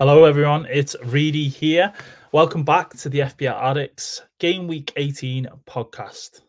Hello, everyone. It's Reedy here. Welcome back to the FPL Addicts Game Week 18 podcast.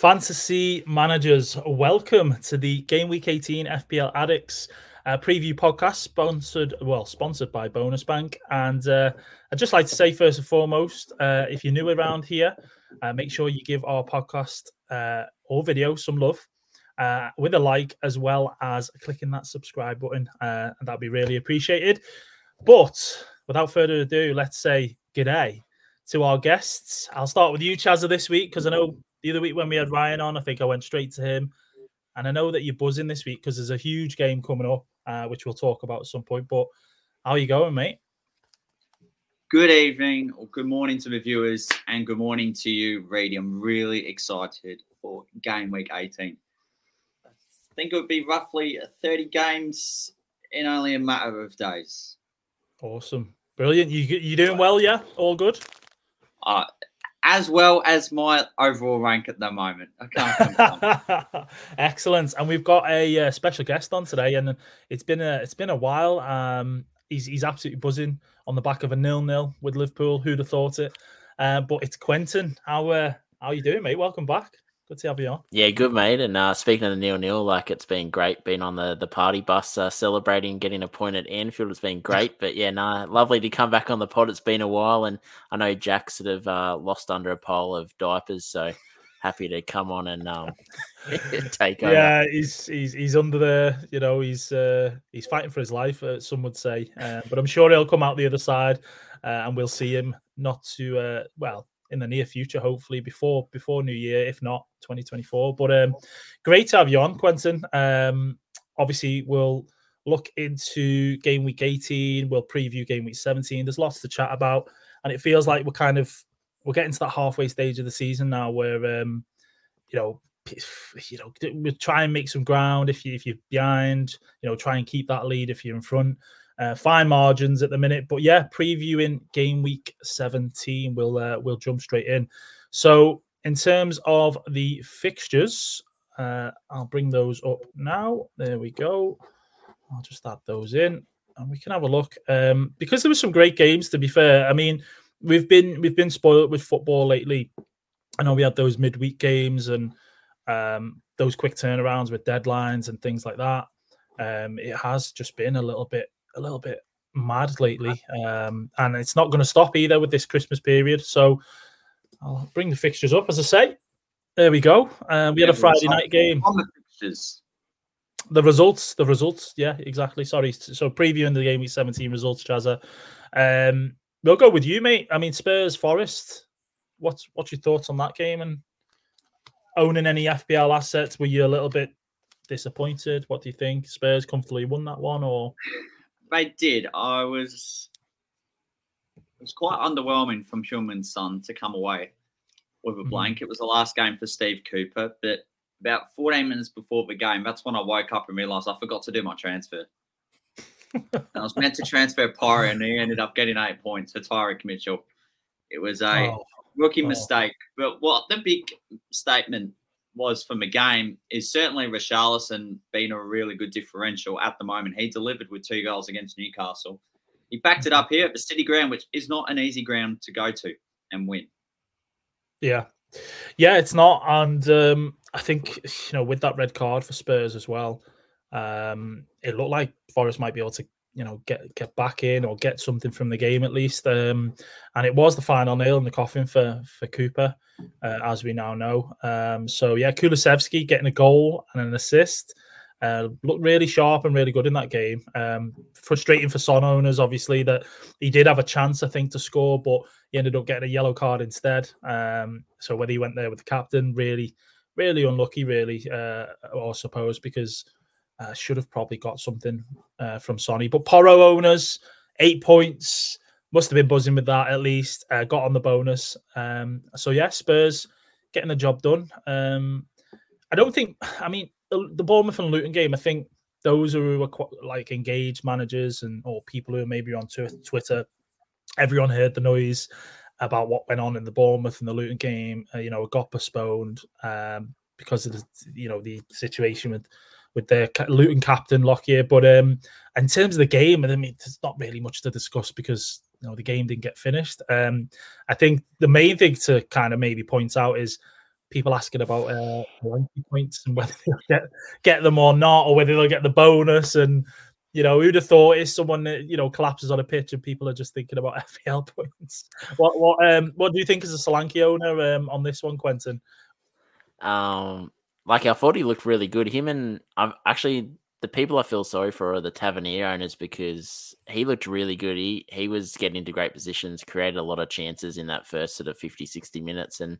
Fantasy managers, welcome to the Game Week 18 FPL Addicts uh, preview podcast, sponsored well, sponsored by Bonus Bank. And uh, I'd just like to say, first and foremost, uh, if you're new around here, uh, make sure you give our podcast uh, or video some love uh, with a like, as well as clicking that subscribe button, and that'd be really appreciated. But without further ado, let's say g'day to our guests. I'll start with you, Chazza, this week because I know the other week when we had Ryan on, I think I went straight to him. And I know that you're buzzing this week because there's a huge game coming up, uh, which we'll talk about at some point. But how are you going, mate? Good evening or good morning to the viewers, and good morning to you, Reedy. I'm really excited for game week 18. I think it would be roughly 30 games in only a matter of days. Awesome. Brilliant. You you doing well, yeah? All good? Uh, as well as my overall rank at the moment. Excellent, and we've got a uh, special guest on today, and it's been a it's been a while. Um, he's he's absolutely buzzing on the back of a nil nil with Liverpool. Who'd have thought it? Uh, but it's Quentin. How uh, how you doing, mate? Welcome back. Good to have you on. Yeah, good mate. And uh, speaking of the nil nil, like it's been great being on the the party bus, uh, celebrating getting a point at Anfield. It's been great. But yeah, nah, lovely to come back on the pod. It's been a while, and I know Jack sort of uh, lost under a pile of diapers, so happy to come on and um, take over. Yeah, he's he's he's under the you know he's uh, he's fighting for his life. Uh, some would say, uh, but I'm sure he'll come out the other side, uh, and we'll see him not to uh, well in the near future, hopefully before before New Year, if not 2024. But um, great to have you on, Quentin. Um, obviously, we'll look into game week 18. We'll preview game week 17. There's lots to chat about, and it feels like we're kind of we're getting to that halfway stage of the season now, where um, you know. You know, we'll try and make some ground if you if you're behind. You know, try and keep that lead if you're in front. Uh, fine margins at the minute, but yeah, previewing game week 17, we'll uh, we'll jump straight in. So, in terms of the fixtures, uh, I'll bring those up now. There we go. I'll just add those in, and we can have a look. Um, because there were some great games. To be fair, I mean, we've been we've been spoiled with football lately. I know we had those midweek games and um, those quick turnarounds with deadlines and things like that. Um, it has just been a little bit a little bit mad lately, um, and it's not going to stop either with this Christmas period. So I'll bring the fixtures up, as I say. There we go. Um, we had a Friday night game. On the fixtures. The results, the results, yeah, exactly. Sorry. So previewing the game week 17 results, Chazza. Um, we'll go with you, mate. I mean, Spurs Forest. What's what's your thoughts on that game and owning any FPL assets? Were you a little bit disappointed? What do you think? Spurs comfortably won that one, or they did. I was it was quite underwhelming from Heung-Min Son to come away with a mm-hmm. blank. Mm-hmm. It was the last game for Steve Cooper, but about 14 minutes before the game, that's when I woke up and realised I forgot to do my transfer. I was meant to transfer Pyre, and he ended up getting eight points for Tyrick Mitchell. It was a oh. rookie oh. mistake. But what the big statement was from the game is certainly Richarlison being a really good differential at the moment. He delivered with two goals against Newcastle. He backed it up here at the City ground, which is not an easy ground to go to and win. Yeah. Yeah, it's not. And um, I think, you know, with that red card for Spurs as well, um, it looked like Forest might be able to you know get get back in or get something from the game at least. Um, and it was the final nail in the coffin for for Cooper, uh, as we now know. Um, so yeah, Kulusevski getting a goal and an assist. Uh, looked really sharp and really good in that game. Um, frustrating for Son owners, obviously, that he did have a chance, I think, to score, but he ended up getting a yellow card instead. Um, so whether he went there with the captain, really, really unlucky, really, uh, I suppose, because uh, should have probably got something uh, from Sonny. But Porro owners, eight points, must have been buzzing with that at least. Uh, got on the bonus. Um, so yeah, Spurs getting the job done. Um, I don't think. I mean, the, Bournemouth and Luton game. I think those who are quite, like engaged managers and or people who are maybe on Twitter, everyone heard the noise about what went on in the Bournemouth and the Luton game. Uh, you know, got postponed um, because of the you know the situation with with the Luton captain Lockyer. But um, in terms of the game, I mean, there's not really much to discuss because you know the game didn't get finished. Um, I think the main thing to kind of maybe point out is people asking about uh, points and whether they'll get get them or not, or whether they'll get the bonus. And you know, who'd have thought is someone that you know collapses on a pitch and people are just thinking about FPL points. what what um what do you think as a Solanke owner um, on this one, Quentin? Um, like I thought he looked really good. Him and I've actually the people I feel sorry for are the Tavernier owners because he looked really good. He he was getting into great positions, created a lot of chances in that first sort of 50, 60 minutes. And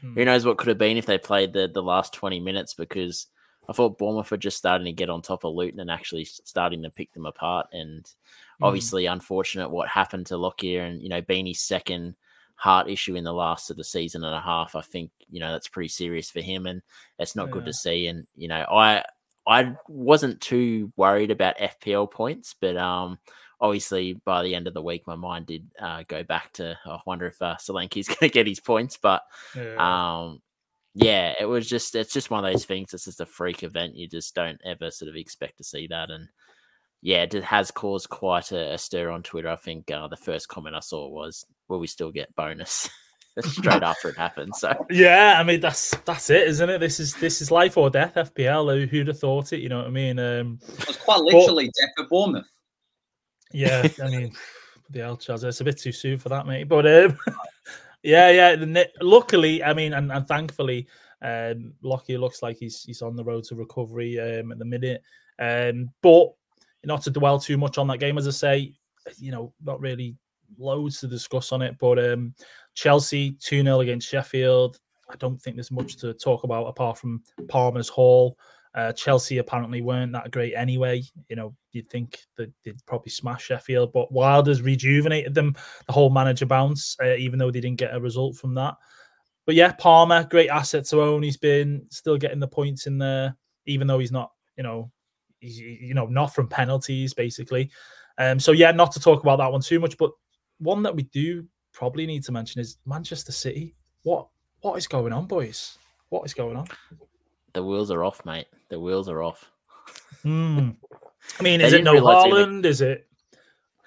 hmm. who knows what could have been if they played the, the last 20 minutes because I thought Bournemouth were just starting to get on top of Luton and actually starting to pick them apart. And hmm. obviously, unfortunate what happened to Lockyer and, you know, Beanie's second heart issue in the last of the season and a half. I think, you know, that's pretty serious for him and it's not yeah. good to see. And, you know, I I wasn't too worried about FPL points, but um, obviously by the end of the week, my mind did uh, go back to oh, I wonder if uh, Solanke's going to get his points. But yeah. um, yeah, it was just it's just one of those things. It's just a freak event. You just don't ever sort of expect to see that, and yeah, it has caused quite a, a stir on Twitter. I think uh, the first comment I saw was, "Will we still get bonus?" straight after it happened. So yeah, I mean that's that's it, isn't it? This is this is life or death. FPL. Who'd have thought it? You know what I mean? Um, it's quite literally but, death for Bournemouth. Yeah, I mean the El Chaz. It's a bit too soon for that, mate. But um, yeah, yeah. Luckily, I mean, and, and thankfully, um, Lockyer looks like he's he's on the road to recovery um, at the minute. Um, but not to dwell too much on that game, as I say, you know, not really loads to discuss on it. But um, Chelsea 2 0 against Sheffield. I don't think there's much to talk about apart from Palmer's haul. Uh, Chelsea apparently weren't that great anyway. You know, you'd think that they'd probably smash Sheffield, but Wilder's rejuvenated them, the whole manager bounce, uh, even though they didn't get a result from that. But yeah, Palmer, great asset to own. He's been still getting the points in there, even though he's not, you know, you know, not from penalties, basically. Um, so yeah, not to talk about that one too much, but one that we do probably need to mention is Manchester City. What what is going on, boys? What is going on? The wheels are off, mate. The wheels are off. Hmm. I mean, is it no Haaland? Is it?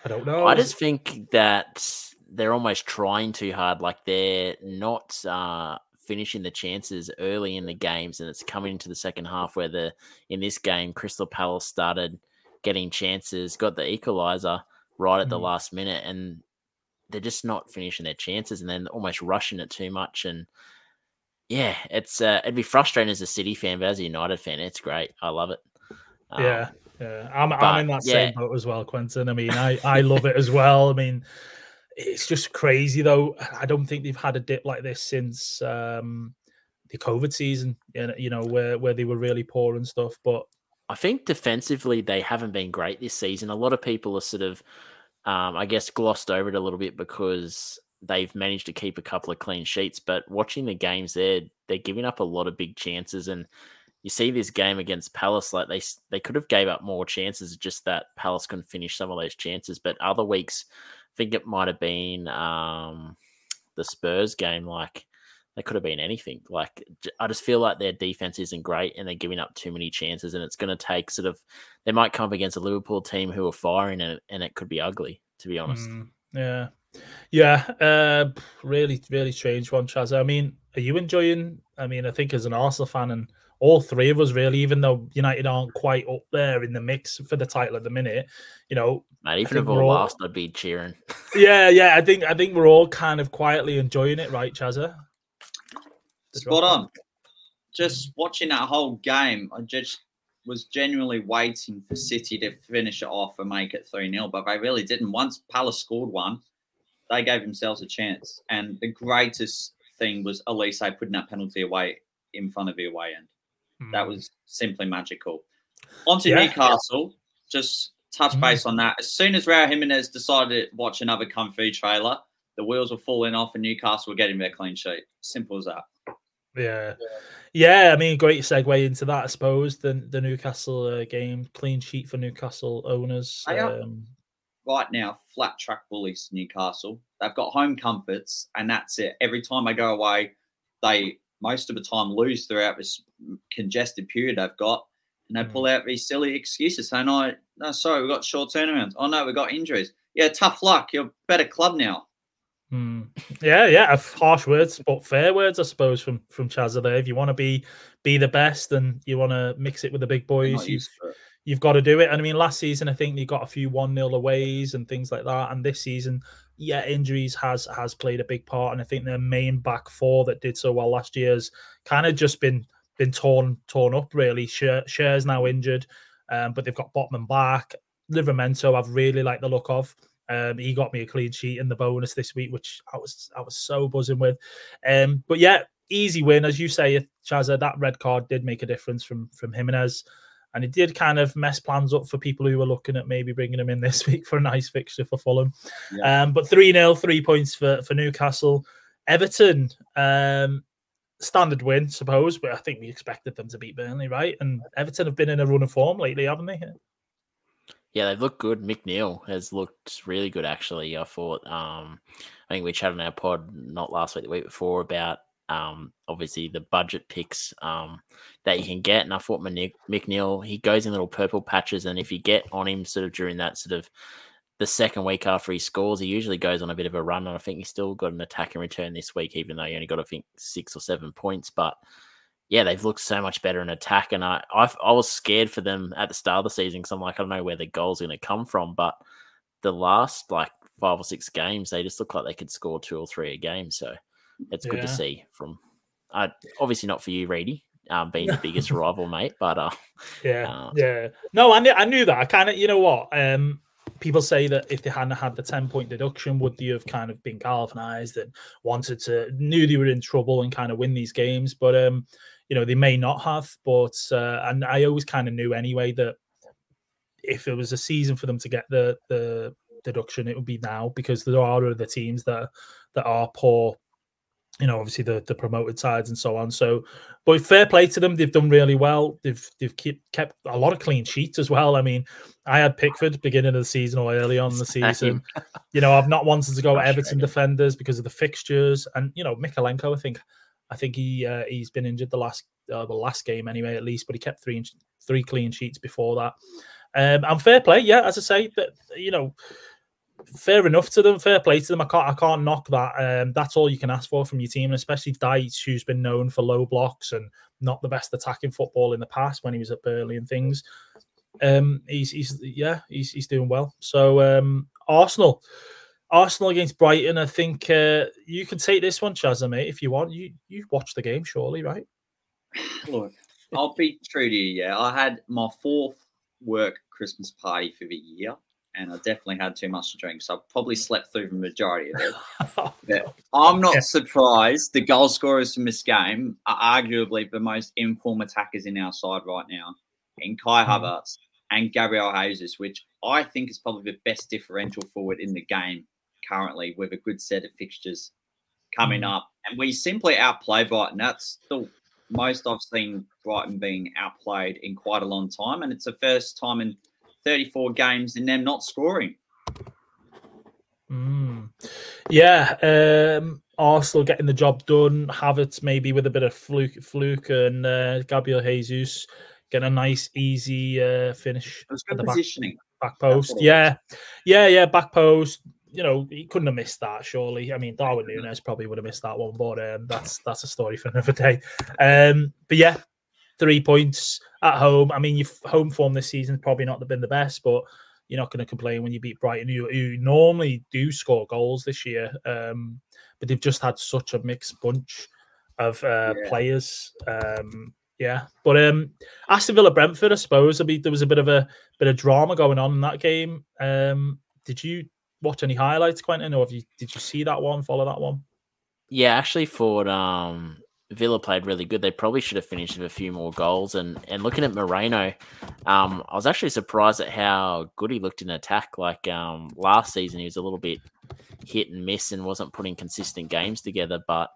I don't know. I just think that they're almost trying too hard. Like they're not uh, finishing the chances early in the games, and it's coming into the second half where the in this game Crystal Palace started getting chances, got the equalizer right at the mm. last minute, and they're just not finishing their chances and then almost rushing it too much. And yeah, it's uh, it'd be frustrating as a City fan, but as a United fan, it's great. I love it. Um, yeah, yeah, I'm but, I'm in that yeah. same boat as well, Quentin. I mean, I I love it as well. I mean, it's just crazy though. I don't think they've had a dip like this since um, the COVID season. You know, where where they were really poor and stuff, but. I think defensively they haven't been great this season. A lot of people are sort of um, I guess glossed over it a little bit because they've managed to keep a couple of clean sheets. But watching the games, they're they're giving up a lot of big chances, and you see this game against Palace, like they they could have gave up more chances, just that Palace couldn't finish some of those chances. But other weeks, think it might have been um, the Spurs game, like they could have been anything. Like I just feel like their defense isn't great, and they're giving up too many chances, and it's going to take sort of they might come up against a Liverpool team who are firing, and, and it could be ugly, to be honest. Mm, yeah, yeah, uh, really, really strange one, Chaz. I mean, are you enjoying? I mean, I think as an Arsenal fan, and all three of us really, even though United aren't quite up there in the mix for the title at the minute, you know. Man, even if we're all lost, I'd be cheering. yeah, yeah, I think I think we're all kind of quietly enjoying it, right, Chazza? Spot on. Just watching that whole game, I just was genuinely waiting for City to finish it off and make it 3 0, but they really didn't. Once Palace scored one, they gave themselves a chance. And the greatest thing was Olise putting that penalty away in front of the away end. Hmm. That was simply magical. On to Yeah. Newcastle. Just touch Mm. base on that. As soon as Raul Jimenez decided to watch another Kung Fu trailer, the wheels were falling off and Newcastle were getting their clean sheet. Simple as that. Yeah. Yeah, I mean, great segue into that, I suppose. The the Newcastle uh, game, clean sheet for Newcastle owners. Um, Right now, flat track bullies Newcastle. They've got home comforts, and that's it. Every time they go away, they most of the time lose throughout this congested period they've got, and they pull out these silly excuses saying, "Oh, no, sorry, we've got short turnarounds. Oh no, we've got injuries. Yeah, tough luck. You're a better club now." hmm. Yeah, yeah, harsh words, but fair words, I suppose, from from Chazza there. If you want to be be the best and you want to mix it with the big boys, you've used to it. you've got to do it. And I mean, last season I think they got a few one 0 aways and things like that. And this season, yeah, injuries has has played a big part. And I think their main back four that did so well last year has kind of just been been torn torn up. Really, Schar, Schar's now injured, um, but they've got Botman back. Livramento, I've really liked the look of. Um, he got me a clean sheet in the bonus this week, which I was I was so buzzing with. Um, but yeah, easy win, as you say, Chazza. That red card did make a difference from from Jimenez and it did kind of mess plans up for people who were looking at maybe bringing him in this week for a nice fixture for Fulham. Yeah. Um, but 3 0, three points for, for Newcastle. Everton, um, standard win, suppose, but I think we expected them to beat Burnley, right? And Everton have been in a run of form lately, haven't they? Yeah, they've looked good. McNeil has looked really good, actually. I thought. Um, I think we chatted on our pod not last week, the week before about um, obviously the budget picks um, that you can get, and I thought Neal he goes in little purple patches, and if you get on him sort of during that sort of the second week after he scores, he usually goes on a bit of a run, and I think he still got an attack in return this week, even though he only got I think six or seven points, but yeah, they've looked so much better in attack, and I I, I was scared for them at the start of the season because I'm like I don't know where the goals going to come from, but the last like five or six games, they just look like they could score two or three a game. So it's good Yeah. to see from. Uh, obviously not for you, Reedy, um, being the biggest rival, mate, but uh, Yeah, Uh, yeah. No, I knew, I knew that. I kind of, you know what? Um, people say that if they hadn't had the ten point deduction, would they have kind of been galvanized and wanted to knew they were in trouble and kind of win these games? But um, you know, they may not have. But uh, and I always kind of knew anyway that if it was a season for them to get the the deduction, it would be now because there are other teams that that are poor you know, obviously the the promoted sides and so on. So, but fair play to them. They've done really well. They've they've keep, kept a lot of clean sheets as well. I mean, I had Pickford beginning of the season or early on the season. You know, I've not wanted to go at Everton defenders because of the fixtures, and you know, Mykolenko. I think I think he uh, he's been injured the last uh, the last game anyway, at least, but he kept three three clean sheets before that. Um, and fair play, yeah, as I say, that you know, fair enough to them, fair play to them. I can't I can't knock that. Um, that's all you can ask for from your team, and especially Dyche, who's been known for low blocks and not the best attacking football in the past when he was at Burnley and things. Um, he's he's yeah, he's he's doing well. So um, Arsenal. Arsenal against Brighton. I think uh, you can take this one, Chazza, mate, if you want. You you watched the game, surely, right? Look, I'll be true to you. Yeah, I had my fourth work Christmas party for the year, and I definitely had too much to drink, so I probably slept through the majority of it. Yeah. I'm not Yeah. surprised. The goal scorers from this game are arguably the most informed attackers in our side right now, in Kai Mhm. Havertz and Gabriel Jesus, which I think is probably the best differential forward in the game currently, with a good set of fixtures coming Mhm. up. And we simply outplay Brighton. That's the most I've seen Brighton being outplayed in quite a long time, and it's the first time in 34 games in them not scoring. Mm. Yeah, um, Arsenal getting the job done. Havertz maybe with a bit of fluke, fluke, and uh, Gabriel Jesus getting a nice, easy uh, finish It was good the back, back post. Yeah, yeah, yeah, back post. You know, he couldn't have missed that. Surely, I mean, Darwin. Nunez probably would have missed that one, but um, that's that's a story for another day. Um, but yeah, three points at home. I mean, your home form this season's probably not been the best, but you're not going to complain when you beat Brighton, who, who normally do score goals this year. Um, but they've just had such a mixed bunch of uh, Yeah. players. Um, yeah, but um, Aston Villa Brentford, I suppose. I mean, there was a bit of a bit of drama going on in that game. Um, did you watch any highlights, Quentin, or have you did you see that one? Follow that one? Yeah, actually thought um Villa played really good. They probably should have finished with a few more goals. And and looking at Moreno, um, I was actually surprised at how good he looked in attack. Like um, last season, he was a little bit hit and miss and wasn't putting consistent games together. But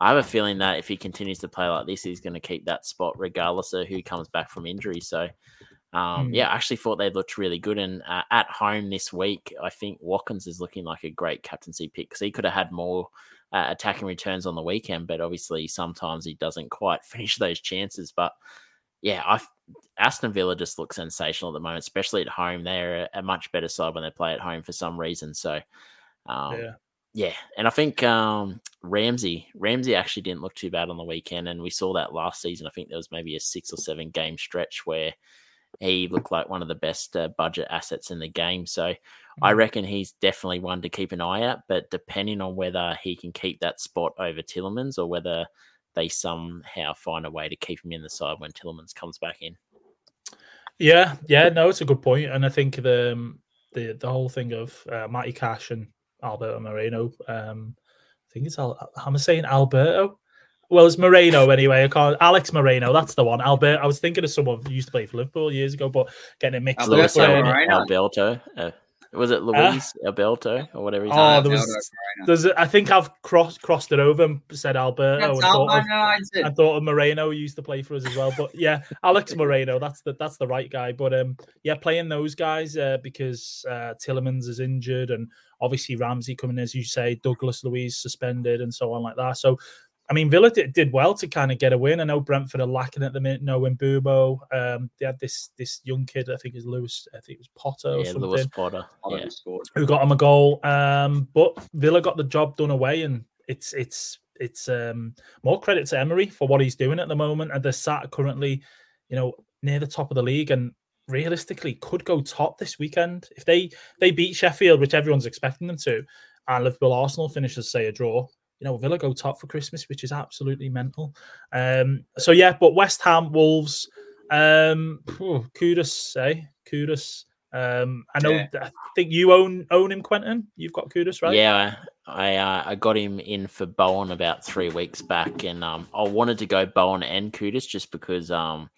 I have a feeling that if he continues to play like this, he's going to keep that spot regardless of who comes back from injury. So. Um, Hmm. Yeah, I actually thought they looked really good. And uh, at home this week, I think Watkins is looking like a great captaincy pick because he could have had more uh, attacking returns on the weekend, but obviously sometimes he doesn't quite finish those chances. But yeah, I Aston Villa just look sensational at the moment, especially at home. They're a, a much better side when they play at home for some reason. So um, yeah. yeah, and I think um, Ramsey Ramsey actually didn't look too bad on the weekend, and we saw that last season. I think there was maybe a six or seven game stretch where he looked like one of the best uh, budget assets in the game. So I Mhm. reckon he's definitely one to keep an eye out. But depending on whether he can keep that spot over Tielemans or whether they somehow find a way to keep him in the side when Tielemans comes back in. Yeah, yeah, no, it's a good point, and I think the um, the the whole thing of uh, Matty Cash and Alberto Moreno. Um, I think it's Al- am I saying Alberto? Well, it's Moreno anyway. I can't. Alex Moreno, that's the one. Albert. I was thinking of someone who used to play for Liverpool years ago, but getting it mixed Alberto up. Luis But, Moreno. Moreno. Alberto. Uh, was it Luis Alberto or whatever his Oh, name? there was- Moreno. there's, a- I think I've crossed crossed it over and said Alberto. And thought of- I. I thought of Moreno who used to play for us as well, but yeah, Alex Moreno, that's the that's the right guy. But um, yeah, playing those guys uh, because uh, Tielemans is injured, and obviously Ramsey coming as you say, Douglas Luiz suspended, and so on like that. So, I mean, Villa did, did well to kind of get a win. I know Brentford are lacking at the minute. No Mbeumo. Um, they had this this young kid, I think is Lewis. I think it was Potter or Yeah, something Lewis Potter. Yeah. who got him a goal. Um, but Villa got the job done away, and it's it's it's um more credit to Emery for what he's doing at the moment. And they're sat currently, you know, near the top of the league, and realistically could go top this weekend if they they beat Sheffield, which everyone's expecting them to, and Liverpool Arsenal finishes say a draw. You know, Villa go top for Christmas, which is absolutely mental. Um, so yeah, but West Ham, Wolves, um, kudos, eh? Kudos. Um, I know. Yeah. I think you own own him, Quentin. You've got Kudus, right? Yeah, I uh, I got him in for Bowen about three weeks back, and um, I wanted to go Bowen and Kudus just because um,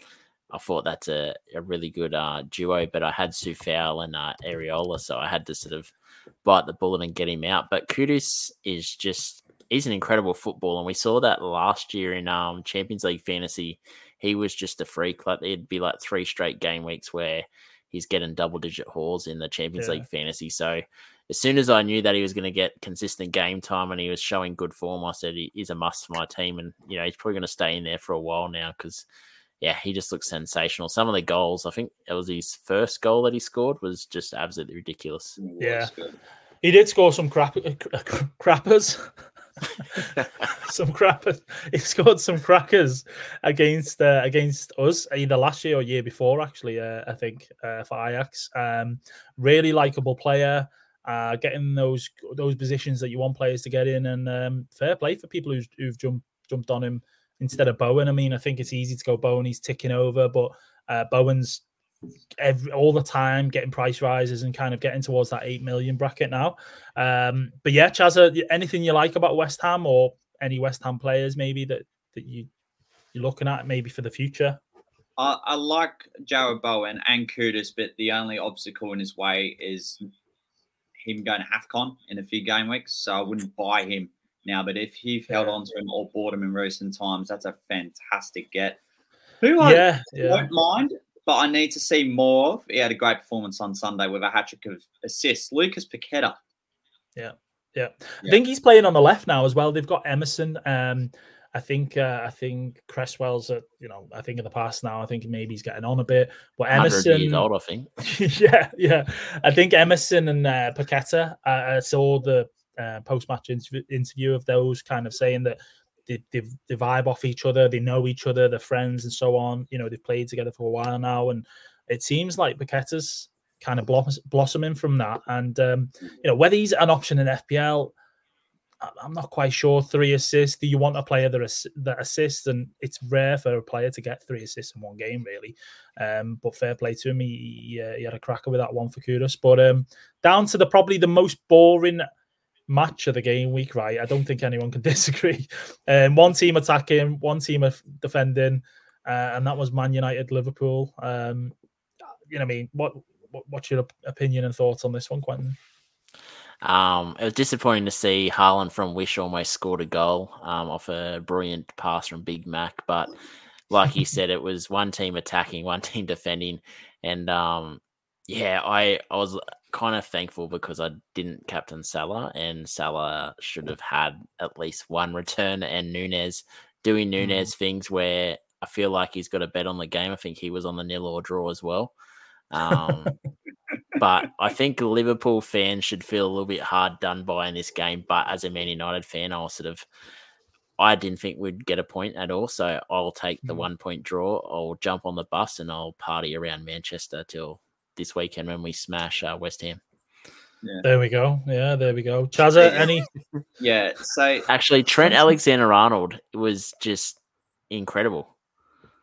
I thought that's a, a really good uh, duo, but I had Sufal and uh, Areola, so I had to sort of bite the bullet and get him out. But Kudus is just he's an incredible footballer, and we saw that last year in um, Champions League fantasy. He was just a freak. Like it'd be like three straight game weeks where he's getting double digit hauls in the Champions Yeah. League fantasy. So as soon as I knew that he was going to get consistent game time and he was showing good form, I said he is a must for my team. And you know he's probably going to stay in there for a while now because yeah, he just looks sensational. Some of the goals, I think it was his first goal that he scored, was just absolutely ridiculous. Yeah. He did score some crap crappers. some crappers. He scored some crackers against uh, against us either last year or year before. Actually, uh, I think uh, for Ajax. Um, really likable player. Uh, getting those those positions that you want players to get in, and um, fair play for people who've jumped jumped on him instead of Bowen. I mean, I think it's easy to go Bowen. He's ticking over, but uh, Bowen's every, all the time getting price rises and kind of getting towards that eight million bracket now. Um, but yeah, Chazza, anything you like about West Ham or any West Ham players maybe that that you you're looking at maybe for the future? I, I like Jarrod Bowen and Kudus, but the only obstacle in his way is him going to AFCON in a few game weeks. So I wouldn't buy him now. But if you've held Yeah. on to him or bought him in recent times, that's a fantastic get. Who I yeah, yeah, don't mind, but I need to see more of. He had a great performance on Sunday with a hat trick of assists. Lucas Paqueta. yeah. Yeah. I think he's playing on the left now as well. They've got Emerson. Um, I think uh, I think Cresswell's at you know I think in the past now. I think maybe he's getting on a bit, but Emerson. years old, I think. yeah, yeah. I think Emerson and uh, Paqueta. Uh, I saw the uh, post-match interview, interview of those kind of saying that they, they they vibe off each other, they know each other, they're friends, and so on. You know, they've played together for a while now, and it seems like Paqueta's kind of bloss- blossoming from that. And um, you know, whether he's an option in FPL. I'm not quite sure. Three assists. Do you want a player that, ass- that assists? And it's rare for a player to get three assists in one game, really. Um, but fair play to him. He, he, uh, he had a cracker with that one for Kudus. But um, down to the probably the most boring match of the game week, right? I don't think anyone can disagree. Um, one team attacking, one team defending, uh, and that was Man United Liverpool. Um, you know, I mean, what, what what's your opinion and thoughts on this one, Quentin? Um, it was disappointing to see Haaland from Wish almost scored a goal um, off a brilliant pass from Big Mac, but like you said, it was one team attacking, one team defending, and um, yeah, I I was kind of thankful because I didn't captain Salah, and Salah should have had at least one return, and Nunez doing mm. Nunez mm. things where I feel like he's got a bet on the game. I think he was on the nil or draw as well. Um, but I think Liverpool fans should feel a little bit hard done by in this game. But as a Man United fan, I was sort of I didn't think we'd get a point at all. So I'll take the mm. one point draw. I'll jump on the bus and I'll party around Manchester till this weekend when we smash uh, West Ham. Yeah. There we go. Yeah, there we go. Chazza, any? yeah. So actually, Trent Alexander Arnold was just incredible.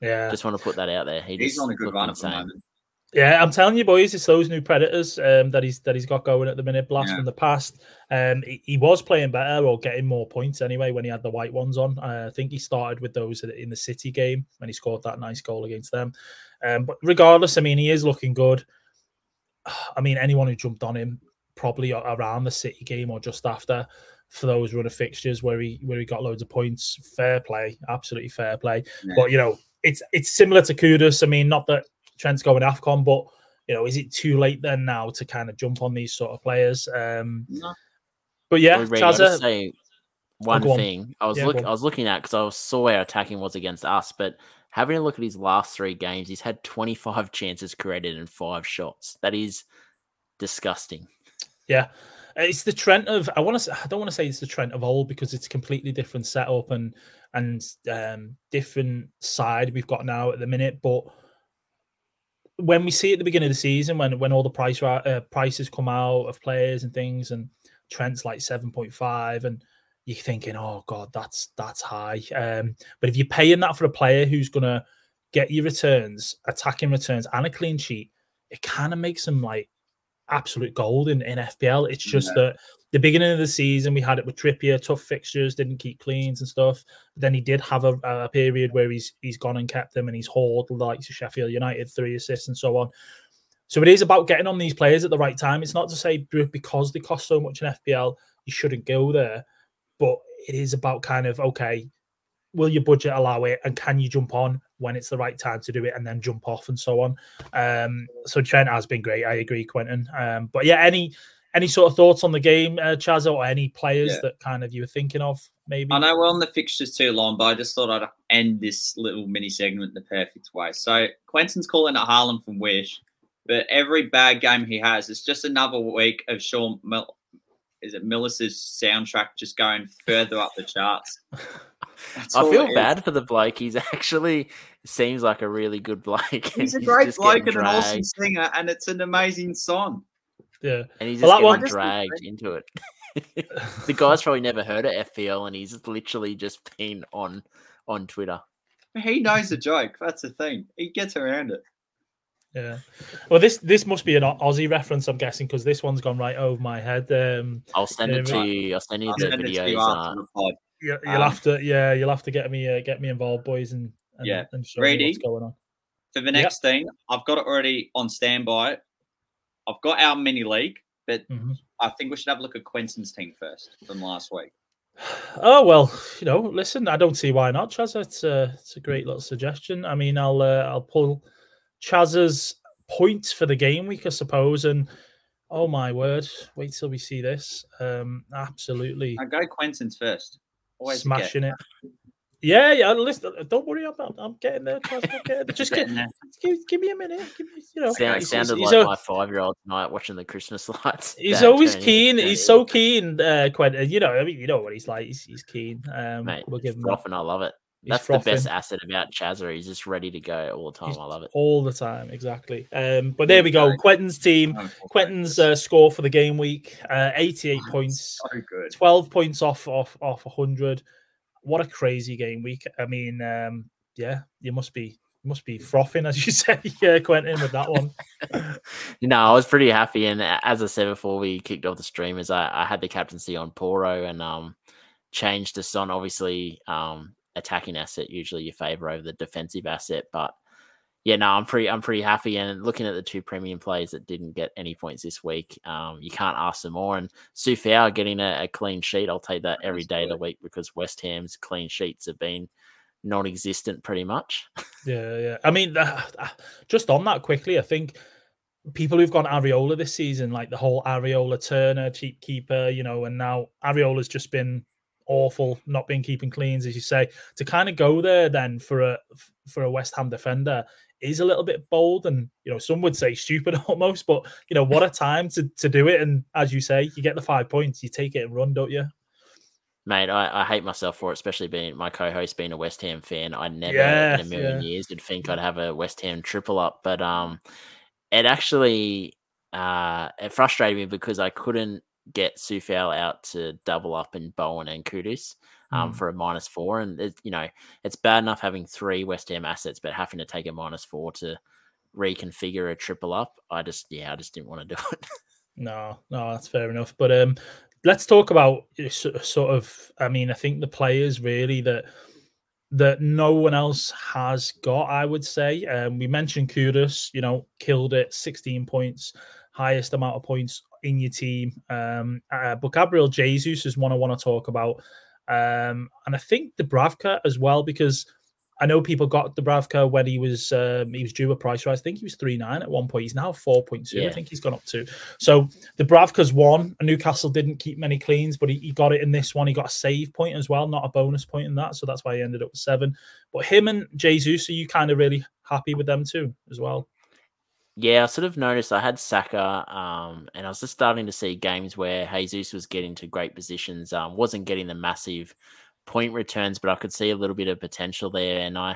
Yeah. Just want to put that out there. He he's on a good run at the moment. Yeah, I'm telling you, boys, it's those new predators um, that he's that he's got going at the minute. Blast yeah. from the past. Um, he, he, was playing better or getting more points anyway when he had the white ones on. Uh, I think he started with those in the City game when he scored that nice goal against them. Um, but regardless, I mean, he is looking good. I mean, anyone who jumped on him probably around the City game or just after for those run of fixtures where he where he got loads of points. Fair play, absolutely fair play. Yeah. But you know, it's it's similar to Kudus. I mean, not that Trent's going Afcon, but you know, is it too late then now to kind of jump on these sort of players? Um, no. But yeah, Chazza, say one oh, thing on. I was yeah, looking, I was looking at because I saw where attacking was against us, but having a look at his last three games, he's had 25 chances created and five shots. That is disgusting. Yeah. It's the Trent of I want to I don't want to say it's the Trent of old because it's a completely different setup and and um, different side we've got now at the minute. But when we see at the beginning of the season, when when all the price uh, prices come out of players and things, and Trent's like seven point five, and you're thinking, oh god, that's that's high. Um, but if you're paying that for a player who's gonna get you returns, attacking returns, and a clean sheet, it kind of makes them like absolute gold in, in FPL. It's just yeah. that the beginning of the season we had it with Trippier, tough fixtures, didn't keep cleans and stuff. But then he did have a, a period where he's he's gone and kept them and he's hauled like Sheffield United, three assists and so on. So it is about getting on these players at the right time. It's not to say because they cost so much in FPL, you shouldn't go there, but it is about kind of okay, will your budget allow it, and can you jump on when it's the right time to do it, and then jump off and so on. Um, so Trent has been great. I agree, Quentin. Um, but yeah, any any sort of thoughts on the game, uh, Chaz, or any players yeah. that kind of you were thinking of? Maybe I know we're on the fixtures too long, but I just thought I'd end this little mini segment the perfect way. So Quentin's calling it Haaland from Wish, but every bad game he has, it's just another week of Sean. Mil- is it Millis's soundtrack just going further up the charts? I feel bad for the bloke. He's actually seems like a really good bloke. He's a great bloke and an awesome singer, and it's an amazing song. Yeah, and he's just well, getting dragged into it. the guy's probably never heard of FPL, and he's literally just been on on Twitter. He knows the joke. That's the thing. He gets around it. Yeah. Well, this this must be an Aussie reference, I'm guessing, because this one's gone right over my head. Um, I'll send it to you. I'll send you I'll the send videos. You uh, you, will um, have to, yeah, you'll have to get me uh, get me involved, boys, and, and yeah, and show Ready? what's going on. For the next yep. thing, I've got it already on standby. I've got our mini league, but mm-hmm. I think we should have a look at Quentin's team first from last week. Oh well, you know, listen, I don't see why not, Chaz. It's a it's a great little suggestion. I mean, I'll uh, I'll pull Chaz's points for the game week, I suppose, and oh my word, wait till we see this. Um, absolutely, I go Quentin's first. Always smashing it. Yeah, yeah. Listen, don't worry about. I'm getting there. I'm getting there. Just get, give, give, me a minute. Give me, you know. Sound, he's, sounded he's, like my five-year-old tonight watching the Christmas lights. He's always keen. He's so keen. Uh, Quentin, you know. I mean, you know what he's like. He's, he's keen. Um, Mate, we'll give him. Often, I love it. That's frothing. the best asset about Chazza. He's just ready to go all the time. He's I love it. All the time, exactly. Um, but there we go. Quentin's team. Quentin's uh, score for the game week: uh, 88 oh, points. So good. 12 points off off off 100 what a crazy game week. I mean, um, yeah, you must be must be frothing, as you say, yeah, Quentin, with that one. no, I was pretty happy, and as I said before we kicked off the streamers, I, I had the captaincy on Porro and um changed to Son. Obviously, um attacking asset usually you favour over the defensive asset, but yeah, no, I'm pretty I'm pretty happy. And looking at the two premium players that didn't get any points this week, um, you can't ask for more. And Sufau getting a, a, clean sheet, I'll take that every day of the week because West Ham's clean sheets have been non-existent pretty much. Yeah, yeah. I mean, uh, just on that quickly, I think people who've gone Areola this season, like the whole Areola Turner cheap keeper, you know, and now Areola's just been awful, not been keeping cleans, as you say. To kind of go there then for a for a West Ham defender is a little bit bold and you know some would say stupid almost but you know what a time to to do it and as you say you get the five points you take it and run don't you mate i, I hate myself for it especially being my co-host being a west ham fan i never yeah, in a million yeah. years would think i'd have a west ham triple up but um it actually uh it frustrated me because i couldn't get Sufal out to double up in Bowen and Kudus um, mm. for a minus four. And it, you know, it's bad enough having three West Ham assets, but having to take a minus four to reconfigure a triple up, I just yeah, I just didn't want to do it. no, no, that's fair enough. But um, let's talk about sort of. I mean, I think the players really that that no one else has got. I would say. Um, we mentioned Kudus. You know, killed it, sixteen points, highest amount of points in your team. Um, uh, but Gabriel Jesus is one I want to talk about. Um, and I think Dubravka as well, because I know people got Dubravka when he was um, he was due a price rise. I think he was three nine at one point. He's now four point two. Yeah. I think he's gone up to. So Dubravka's one. Newcastle didn't keep many cleans, but he, he, got it in this one. He got a save point as well, not a bonus point in that. So that's why he ended up with seven. But him and Jesus, are you kind of really happy with them too as well? Yeah, I sort of noticed I had Saka, um, and I was just starting to see games where Jesus was getting to great positions, um, wasn't getting the massive point returns, but I could see a little bit of potential there. And I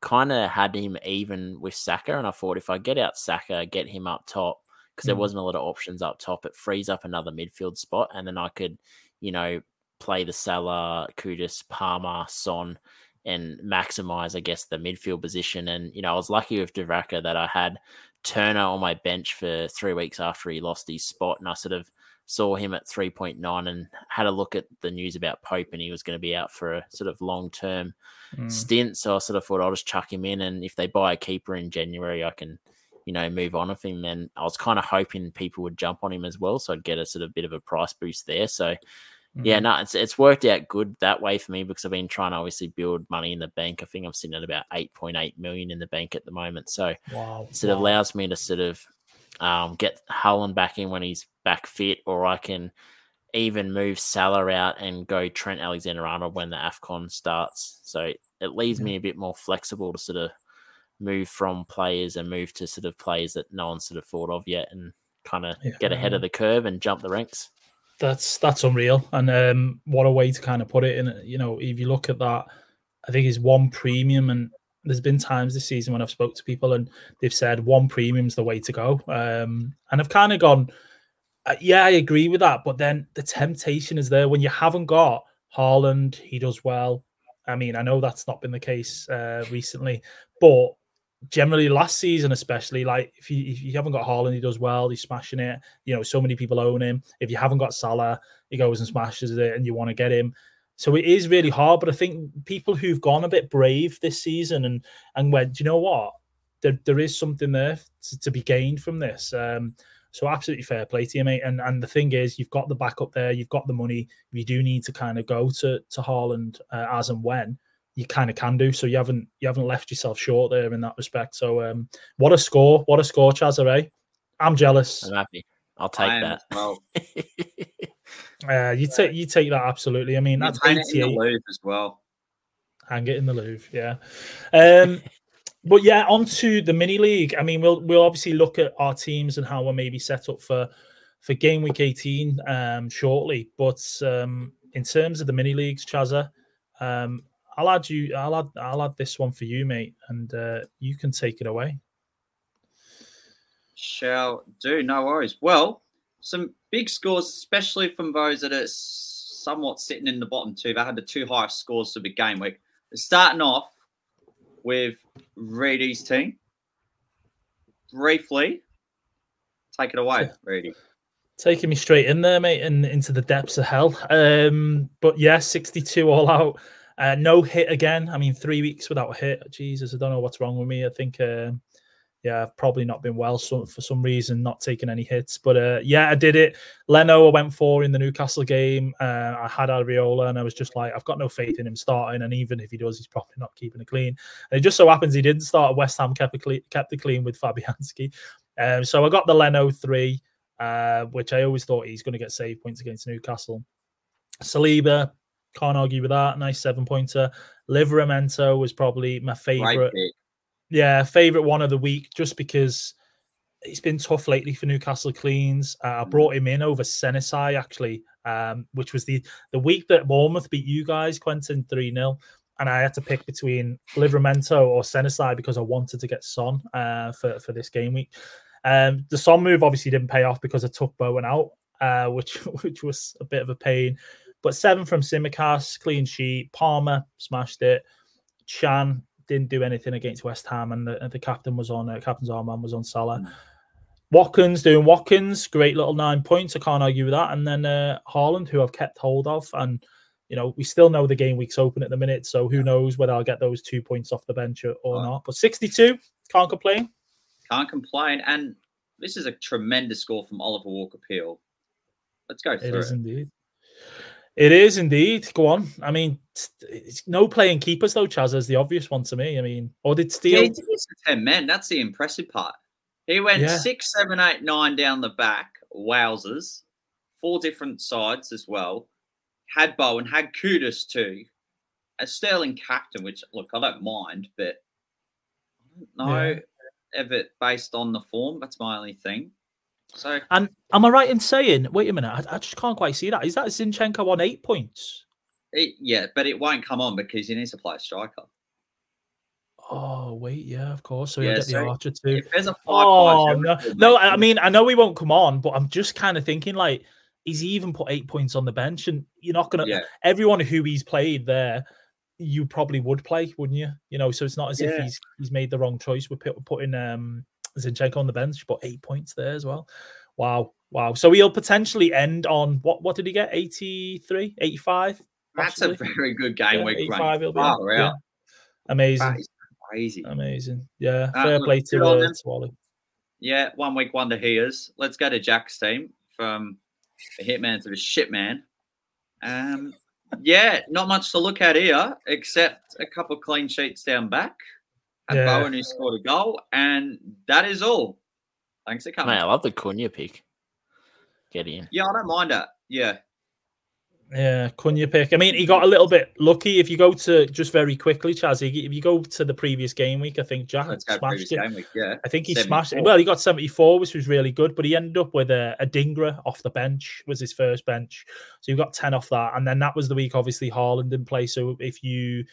kind of had him even with Saka, and I thought if I get out Saka, get him up top, because mm. there wasn't a lot of options up top, it frees up another midfield spot, and then I could, you know, play the Salah, Kudus, Palmer, Son, and maximize, I guess, the midfield position. And you know, I was lucky with Dubravka that I had Turner on my bench for three weeks after he lost his spot, and I sort of saw him at 3.9 and had a look at the news about Pope, and he was going to be out for a sort of long term mm. stint. So I sort of thought I'll just chuck him in, and if they buy a keeper in January, I can, you know, move on with him. And I was kind of hoping people would jump on him as well, so I'd get a sort of bit of a price boost there. So yeah, mm-hmm. no, it's it's worked out good that way for me because I've been trying to obviously build money in the bank. I think I'm sitting at about eight point eight million in the bank at the moment. So wow, it wow. of allows me to sort of um, get Haaland back in when he's back fit, or I can even move Salah out and go Trent Alexander Arnold when the AFCON starts. So it leaves me a bit more flexible to sort of move from players and move to sort of players that no one sort of thought of yet and kind of yeah. get ahead of the curve and jump the ranks. That's that's unreal, and um, what a way to kind of put it. And you know, if you look at that, I think it's one premium, and there's been times this season when I've spoke to people and they've said one premium's the way to go. Um, and I've kind of gone, uh, yeah, I agree with that. But then the temptation is there when you haven't got Haaland. he does well. I mean, I know that's not been the case uh, recently, but generally last season, especially like if you if you haven't got Haaland, he does well, he's smashing it. You know, so many people own him. If you haven't got Salah, he goes and smashes it, and you want to get him. So it is really hard. But I think people who've gone a bit brave this season and and went, you know what? There there is something there to, to be gained from this. Um, so absolutely fair play to you, mate. And and the thing is, you've got the backup there, you've got the money. You do need to kind of go to to Haaland uh, as and when, you kind of can do. So you haven't you haven't left yourself short there in that respect. So um, what a score! What a score, Chazare. I'm jealous. I'm happy. I'll take that. Well. uh, you take you take that absolutely. I mean, that's eighty eight as well. Hang it in the Louvre, yeah. Um, but yeah, on to the mini league. I mean, we'll we'll obviously look at our teams and how we're maybe set up for for game week eighteen um, shortly. But um, in terms of the mini leagues, Chaza, um, I'll add you. I'll add. I'll add this one for you, mate, and uh, you can take it away. Shall do. No worries. Well, some big scores, especially from those that are somewhat sitting in the bottom two. They had the two highest scores of the game week. Starting off with Reedy's team. Briefly, take it away, Reedy. Taking me straight in there, mate, and into the depths of hell. Um, but yeah, 62 all out. Uh, no hit again. I mean, three weeks without a hit. Jesus, I don't know what's wrong with me. I think, uh, yeah, I've probably not been well so, for some reason, not taking any hits. But uh, yeah, I did it. Leno, I went for in the Newcastle game. Uh, I had Areola, and I was just like, I've got no faith in him starting. And even if he does, he's probably not keeping it clean. And it just so happens he didn't start. West Ham kept it clean, kept clean with Fabianski. Um, so I got the Leno three, uh, which I always thought he's going to get save points against Newcastle. Saliba, can't argue with that. Nice seven pointer. Livramento was probably my favorite. Yeah, favorite one of the week, just because it's been tough lately for Newcastle cleans. Uh, I brought him in over Senesi actually, um, which was the the week that Bournemouth beat you guys, Quentin three 0 and I had to pick between Livramento or Senesi because I wanted to get Son uh, for for this game week. Um, the Son move obviously didn't pay off because I took Bowen out, uh, which which was a bit of a pain. But seven from Simicast, clean sheet. Palmer smashed it. Chan didn't do anything against West Ham, and the, the captain was on. Uh, captain's armband was on Salah. Mm. Watkins doing Watkins, great little nine points. I can't argue with that. And then uh, Haaland, who I've kept hold of, and you know we still know the game week's open at the minute, so who knows whether I'll get those two points off the bench or, or not. But sixty-two, can't complain. Can't complain. And this is a tremendous score from Oliver Walker Peel. Let's go It through is it. indeed. It is indeed. Go on. I mean, no playing keepers though. Chaz is the obvious one to me. I mean, or did Yeah, Steele? he did this for 10 men. That's the impressive part. He went Yeah. six, seven, eight, nine down the back. Wowzers. Four different sides as well. Had Bowen, had Kudus too. A uh, Sterling captain, which, look, I don't mind, but I don't know Yeah. if it based on the form. That's my only thing. So, And am I right in saying? Wait a minute. I, I just can't quite see that. Is that Zinchenko on eight points? it, yeah, but it won't come on because he needs to play a striker. Oh wait, yeah, of course. So Yeah, get the Archer too. If there's a 5 Oh no, no. I mean, I know he won't come on, but I'm just kind of thinking like he's even put eight points on the bench, and you're not gonna. Yeah. Everyone who he's played there, you probably would play, wouldn't you? You know, so it's not as if he's he's made the wrong choice We're putting um Zinchenko on the bench, but eight points there as well. Wow, wow. So he'll potentially end on what? What did he get? 83, 85? That's a very good game Yeah, week. 85 he'll be on, Far yeah. Amazing, crazy. amazing. Yeah, Uh, fair play to, uh, them. to Wally. Yeah, one week wonder he is. Let's go to Jack's team from the hitman to the shitman. Um, yeah, not much to look at here except a couple of clean sheets down back. Had Yeah. Bowen who scored a goal, and that is all. Thanks for coming. Mate, I love the Cunha pick. Get in. Yeah, I don't mind that. Yeah, Yeah, Cunha pick. I mean, he got a little bit lucky. If you go to just very quickly, Chaz, if you go to the previous game week, I think Jack let's smashed it. game week. Yeah, I think he smashed it. Well, he got 74, which was really good, but he ended up with a, a Dingra off the bench, was his first bench. So you got 10 off that. And then that was the week, obviously, Haaland in play. So if you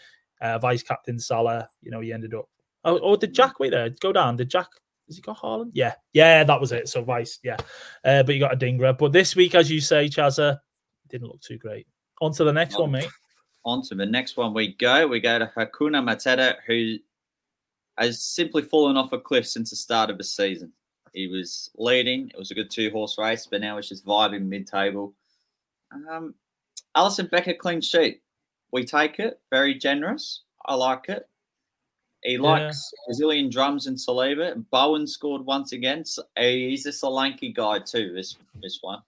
uh, vice captain Salah, you know, he ended up. Oh, or did Jack wait there? Go down. Did Jack? Has he got Haaland? Yeah. Yeah, that was it. So vice, yeah. Uh, but you got a Dingra. But this week, as you say, Chazza, didn't look too great. On to the next one, mate. on to the next one we go. We go to Hakuna Mateta, who has simply fallen off a cliff since the start of the season. He was leading. It was a good two horse race, but now it's just vibing mid table. Um, Alisson Becker clean sheet. We take it. Very generous. I like it. He likes Brazilian drums and Saliba. Bowen scored once again. He's a Solanke guy too. This this one.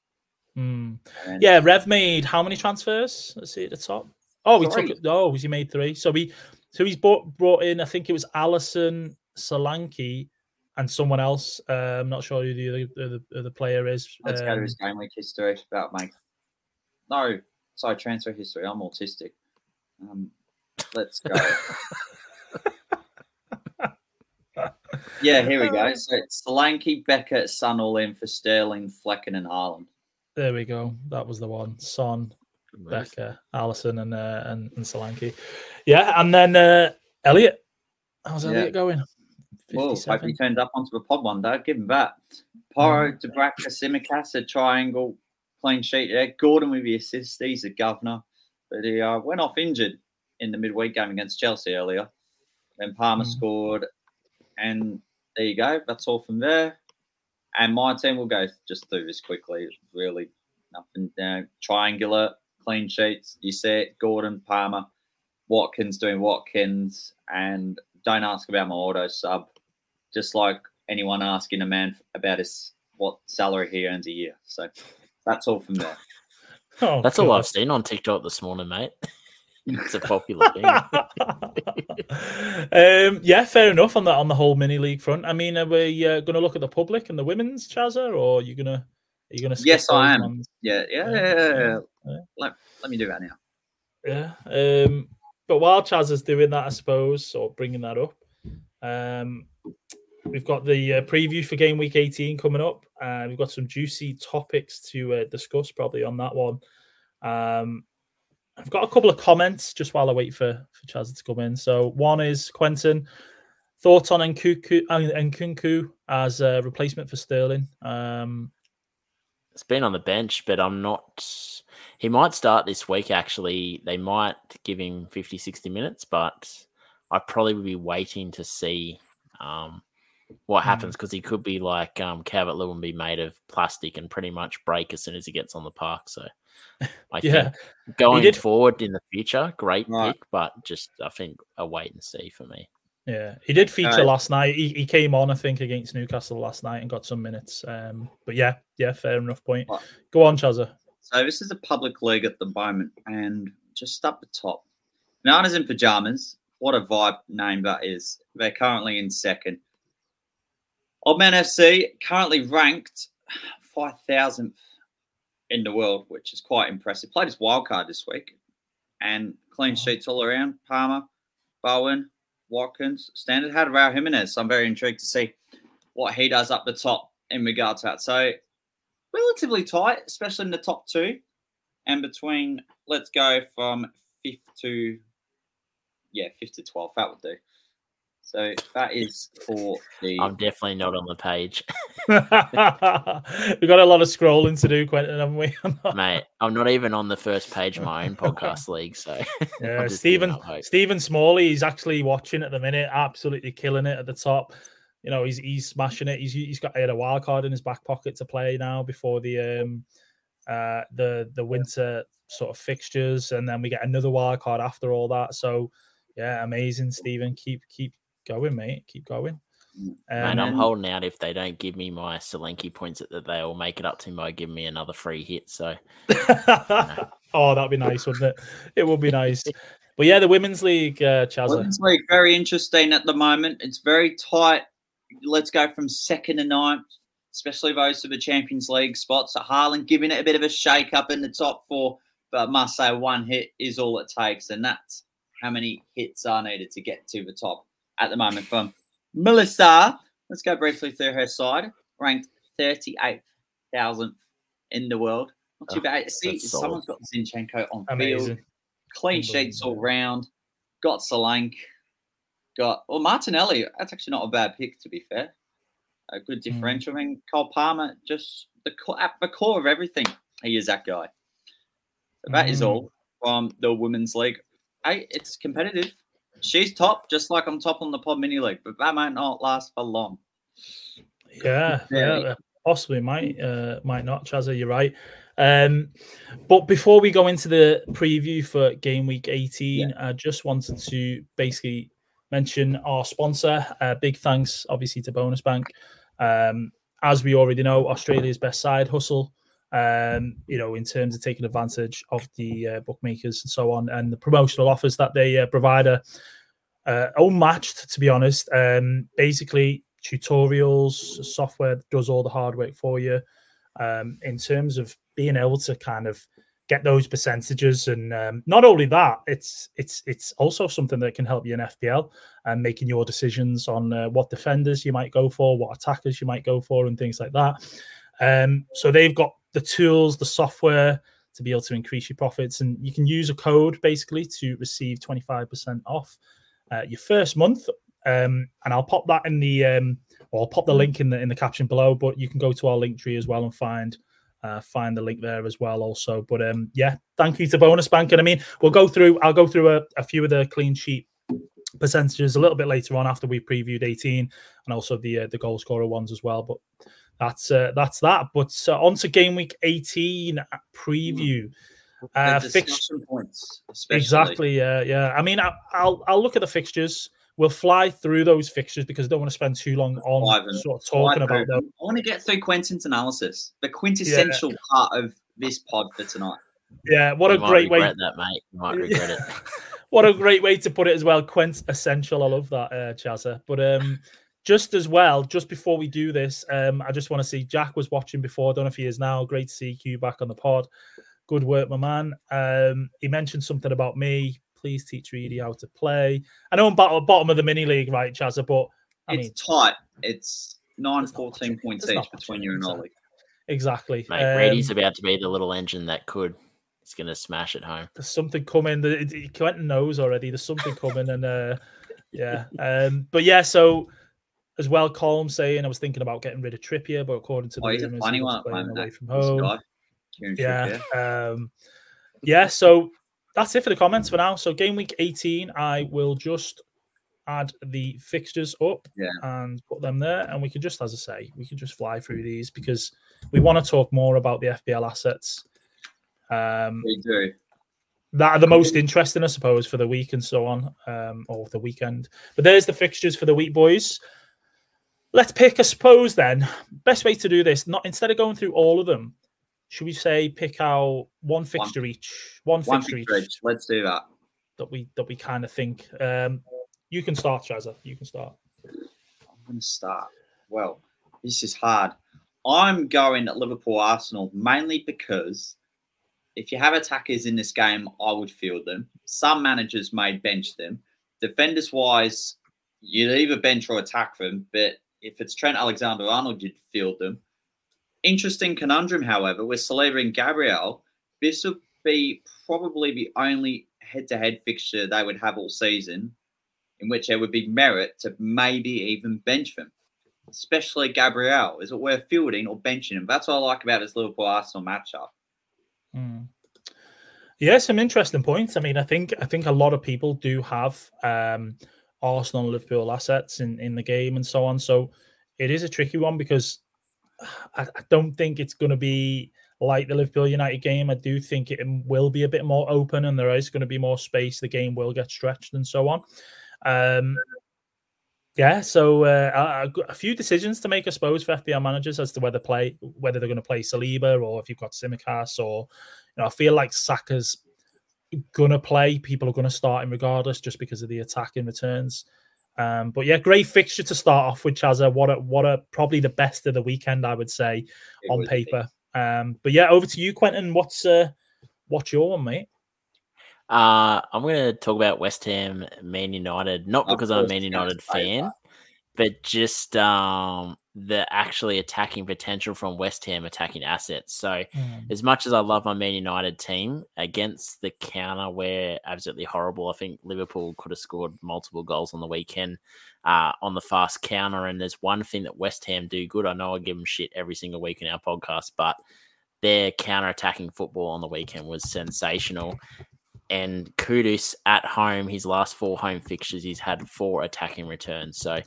And Yeah, Rev made how many transfers? Let's see at the top. Oh, he took it. Oh, he made three. So he, so he's brought brought in. I think it was Alisson Solanke and someone else. Uh, I'm not sure who the other, the, the, the player is. Let's go to Um, his game week history. About mate. No, sorry, transfer history. I'm autistic. Um, let's go. yeah, here we go. So it's Solanke, Becker, Son all in for Sterling, Flekken, and Haaland. there we go. That was the one. Son, Good move. Becker, Alisson, and uh, and, and Solanke. Yeah, and then uh, Elliot. How's Yeah. Elliot going? Well, hope 57. he turned up onto the pod one day. Give him that. Porro, Dubravka, Simicast, a triangle, clean sheet there. Gordon with the assist. He's a governor. But he uh, went off injured in the midweek game against Chelsea earlier. Then Palmer Mm. scored, and there you go. That's all from there. And my team will go just through this quickly. Really, nothing. down. triangular clean sheets. You see it. Gordon, Palmer, Watkins doing Watkins, and don't ask about my auto sub. Just like anyone asking a man about his what salary he earns a year. So that's all from there. Oh, That's all I've seen on TikTok this morning, mate. it's a popular game. um, yeah, fair enough on the on the whole mini league front. I mean, are we uh, going to look at the public and the women's Chazza, or are you gonna are you gonna? Yes, I am. ones? Yeah, yeah, Yeah, yeah. yeah, yeah, yeah. yeah. Let, let me do that now. Yeah. Um, but while Chaz is doing that, I suppose, or bringing that up, um, we've got the uh, preview for game week 18 coming up. Uh, we've got some juicy topics to uh, discuss probably on that one. Um, I've got a couple of comments just while I wait for, for Chaz to come in. So, one is Quentin. Thoughts on Nkunku, uh, Nkunku as a replacement for Sterling? Um, It's been on the bench, but I'm not. He might start this week, actually. They might give him 50, 60 minutes, but I probably would be waiting to see um, what Hmm. happens because he could be like um, Calvert Lewin, be made of plastic and pretty much break as soon as he gets on the park. So I yeah. think going did- forward in the future, great Right. pick, but just I think a wait and see for me. Yeah, he did feature Alright. last night. He, he came on, I think, against Newcastle last night and got some minutes. Um, but yeah, yeah, fair enough point. Right. Go on, Chazza. So this is a public league at the moment, and just up the top, Bananas in pajamas. What a vibe name that is. They're currently in second. Old Man FC currently ranked five thousandth in the world, which is quite impressive. Played his wild card this week, and clean mm-hmm. sheets all around. Palmer, Bowen, Watkins, standard. Had Raul Jimenez. So I'm very intrigued to see what he does up the top in regards to that. So relatively tight, especially in the top two, and between let's go from fifth to yeah, fifth to twelfth. That would do. So that is for the. I'm definitely not on the page, We've got a lot of scrolling to do, Quentin, haven't we? mate. I'm not even on the first page of my own podcast league. So Yeah, I'm just giving Stephen. Stephen Smalley, he's actually watching at the minute, absolutely killing it at the top. You know, he's he's smashing it. He's he's got he had a wild card in his back pocket to play now before the um uh the the winter sort of fixtures, and then we get another wild card after all that. So yeah, amazing, Stephen. Keep keep going, mate. Keep going. Man, Um, I'm holding out if they don't give me my Solanke points that they will make it up to me by giving me another free hit. So oh, that'd be nice, wouldn't it? It would be nice. But yeah, the women's league, uh, Chazza. Women's League very interesting at the moment. It's very tight. Let's go from second to ninth, especially those to the Champions League spots. So Haaland giving it a bit of a shake up in the top four, but I must say one hit is all it takes, and that's how many hits are needed to get to the top at the moment. From Melissa, let's go briefly through her side, ranked thirty-eight thousandth in the world. Not too Oh, bad. See, that's solid. someone's got Zinchenko on field clean sheets all round. Got Solanke. Got well Martinelli. That's actually not a bad pick to be fair. A good Mm. differential. I mean, Cole Palmer just the core, at the core of everything. He is that guy. So that is Mm. all from the women's league. Hey, it's competitive. She's top, just like I'm top on the pod mini league, but that might not last for long. Yeah, yeah, possibly might, uh, might not. Chazza, you're right. Um, but before we go into the preview for game week 18, I just wanted to basically mention our sponsor. Uh, big thanks, obviously, to Bonus Bank. Um, as we already know, Australia's best side hustle. Um, you know, in terms of taking advantage of the uh, bookmakers and so on, and the promotional offers that they uh, provide are uh, unmatched, to be honest. Um, basically, tutorials, software does all the hard work for you. Um, in terms of being able to kind of get those percentages, and um, not only that, it's it's it's also something that can help you in FPL and making your decisions on uh, what defenders you might go for, what attackers you might go for, and things like that. Um, so they've got the tools, the software to be able to increase your profits, and you can use a code basically to receive twenty five percent off uh, your first month. Um, and I'll pop that in the um, or I'll pop the link in the in the caption below. But you can go to our link tree as well and find uh, find the link there as well. Also, but um, yeah, thank you to Bonus Bank. And I mean, we'll go through. I'll go through a, a few of the clean sheet percentages a little bit later on after we previewed 18 and also the uh, the goal scorer ones as well. But that's uh, that's that. But uh, on to game week 18 preview. Uh, fixture points, especially. exactly. Yeah, yeah. I mean, I, I'll I'll look at the fixtures. We'll fly through those fixtures because I don't want to spend too long on Five sort of talking Five about them. I want to get through Quentin's analysis, the quintessential part of this pod for tonight. Yeah, what a You might great way! that, mate. You might regret it. What a great way to put it as well. Quent essential. I love that, uh, Chazza. But um, just as well, just before we do this, um, I just want to see Jack was watching before. I don't know if he is now. Great to see you back on the pod. Good work, my man. Um, he mentioned something about me. Please teach Reedy how to play. I know I'm bottom, bottom of the mini league, right, Chazza? But I it's mean, tight. It's nine 14 points each between you and Ollie. exactly. Mate, Um, Brady's about to be the little engine that could. It's going to smash it home. there's something coming. The- it- it- Quentin knows already. There's something coming, and uh, yeah. Um, but yeah, so as well, Colm saying I was thinking about getting rid of Trippier, but according to the Oh, he's rumors, funny he one playing away from home. Yeah, um, yeah. So that's it for the comments for now. So game week 18, I will just add the fixtures up Yeah. and put them there, and we can just, as I say, we can just fly through these because we want to talk more about the FPL assets. Um, We do. that are the most interesting, I suppose, for the week and so on, um, or the weekend. But there's the fixtures for the week, boys. Let's pick, I suppose, then. Best way to do this, not instead of going through all of them, should we say pick out one fixture each, one, One fixture fixture each each. Let's do that. that we that we kind of think. Um, you can start, Chazza. You can start. I'm going to start. Well, this is hard. I'm going at Liverpool Arsenal mainly because if you have attackers in this game, I would field them. Some managers may bench them. Defenders wise, you'd either bench or attack them. But if it's Trent Alexander Arnold, you'd field them. Interesting conundrum, however, with Saliba and Gabriel. This would be probably the only head to head fixture they would have all season in which there would be merit to maybe even bench them, especially Gabriel. Is it worth fielding or benching him? That's what I like about this Liverpool Arsenal matchup. Hmm. Yeah, some interesting points. I mean, I think I think a lot of people do have um, Arsenal and Liverpool assets in, in the game and so on. So it is a tricky one because I, I don't think it's going to be like the Liverpool United game. I do think it will be a bit more open and there is going to be more space. The game will get stretched and so on. Um, yeah, so uh, a, few decisions to make, I suppose, for FPL managers as to whether play whether they're going to play Saliba or if you've got Simicast or you know, I feel like Saka's gonna play. People are gonna start him regardless, just because of the attacking returns. Um, but yeah, great fixture to start off with, Chazza. What a what a probably the best of the weekend, I would say, It on paper. Um, but yeah, over to you, Quentin. What's uh, what's your one, mate? Uh, I'm going to talk about West Ham, Man United, not because I'm a Man United fan, but just um, the actually attacking potential from West Ham attacking assets. So, as much as I love my Man United team against the counter, we're absolutely horrible. I think Liverpool could have scored multiple goals on the weekend uh, on the fast counter. And there's one thing that West Ham do good. I know I give them shit every single week in our podcast, but their counter attacking football on the weekend was sensational. And Kudus at home, his last four home fixtures, he's had four attacking returns. So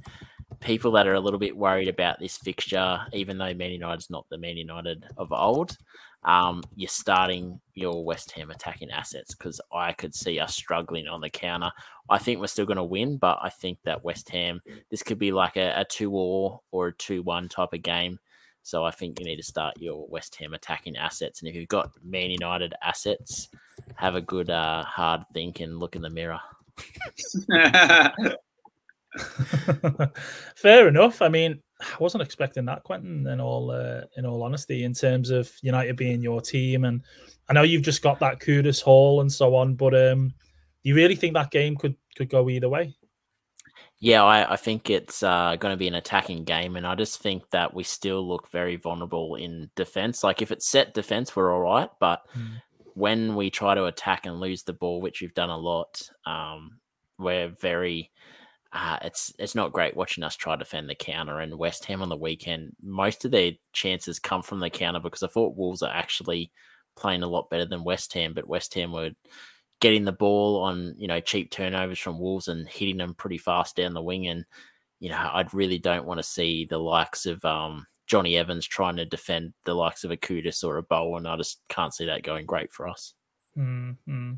people that are a little bit worried about this fixture, even though Man United's not the Man United of old, um, you're starting your West Ham attacking assets because I could see us struggling on the counter. I think we're still going to win, but I think that West Ham, this could be like a, a two or or a two one type of game. So I think you need to start your West Ham attacking assets, and if you've got Man United assets, have a good uh, hard think and look in the mirror. Fair enough. I mean, I wasn't expecting that, Quentin. In all, uh, in all honesty, in terms of United being your team, and I know you've just got that Kudus haul and so on, but um, do you really think that game could could go either way? Yeah, I, I think it's uh, going to be an attacking game, and I just think that we still look very vulnerable in defense. Like if it's set defense, we're all right, but Mm. when we try to attack and lose the ball, which we've done a lot, um, we're very. Uh, it's it's not great watching us try to defend the counter. And West Ham on the weekend, most of their chances come from the counter because I thought Wolves are actually playing a lot better than West Ham, but West Ham were getting the ball on you know cheap turnovers from Wolves and hitting them pretty fast down the wing. And you know, I really don't want to see the likes of um, Jonny Evans trying to defend the likes of a Kudus or a Bowen. I just can't see that going great for us. Mm-hmm.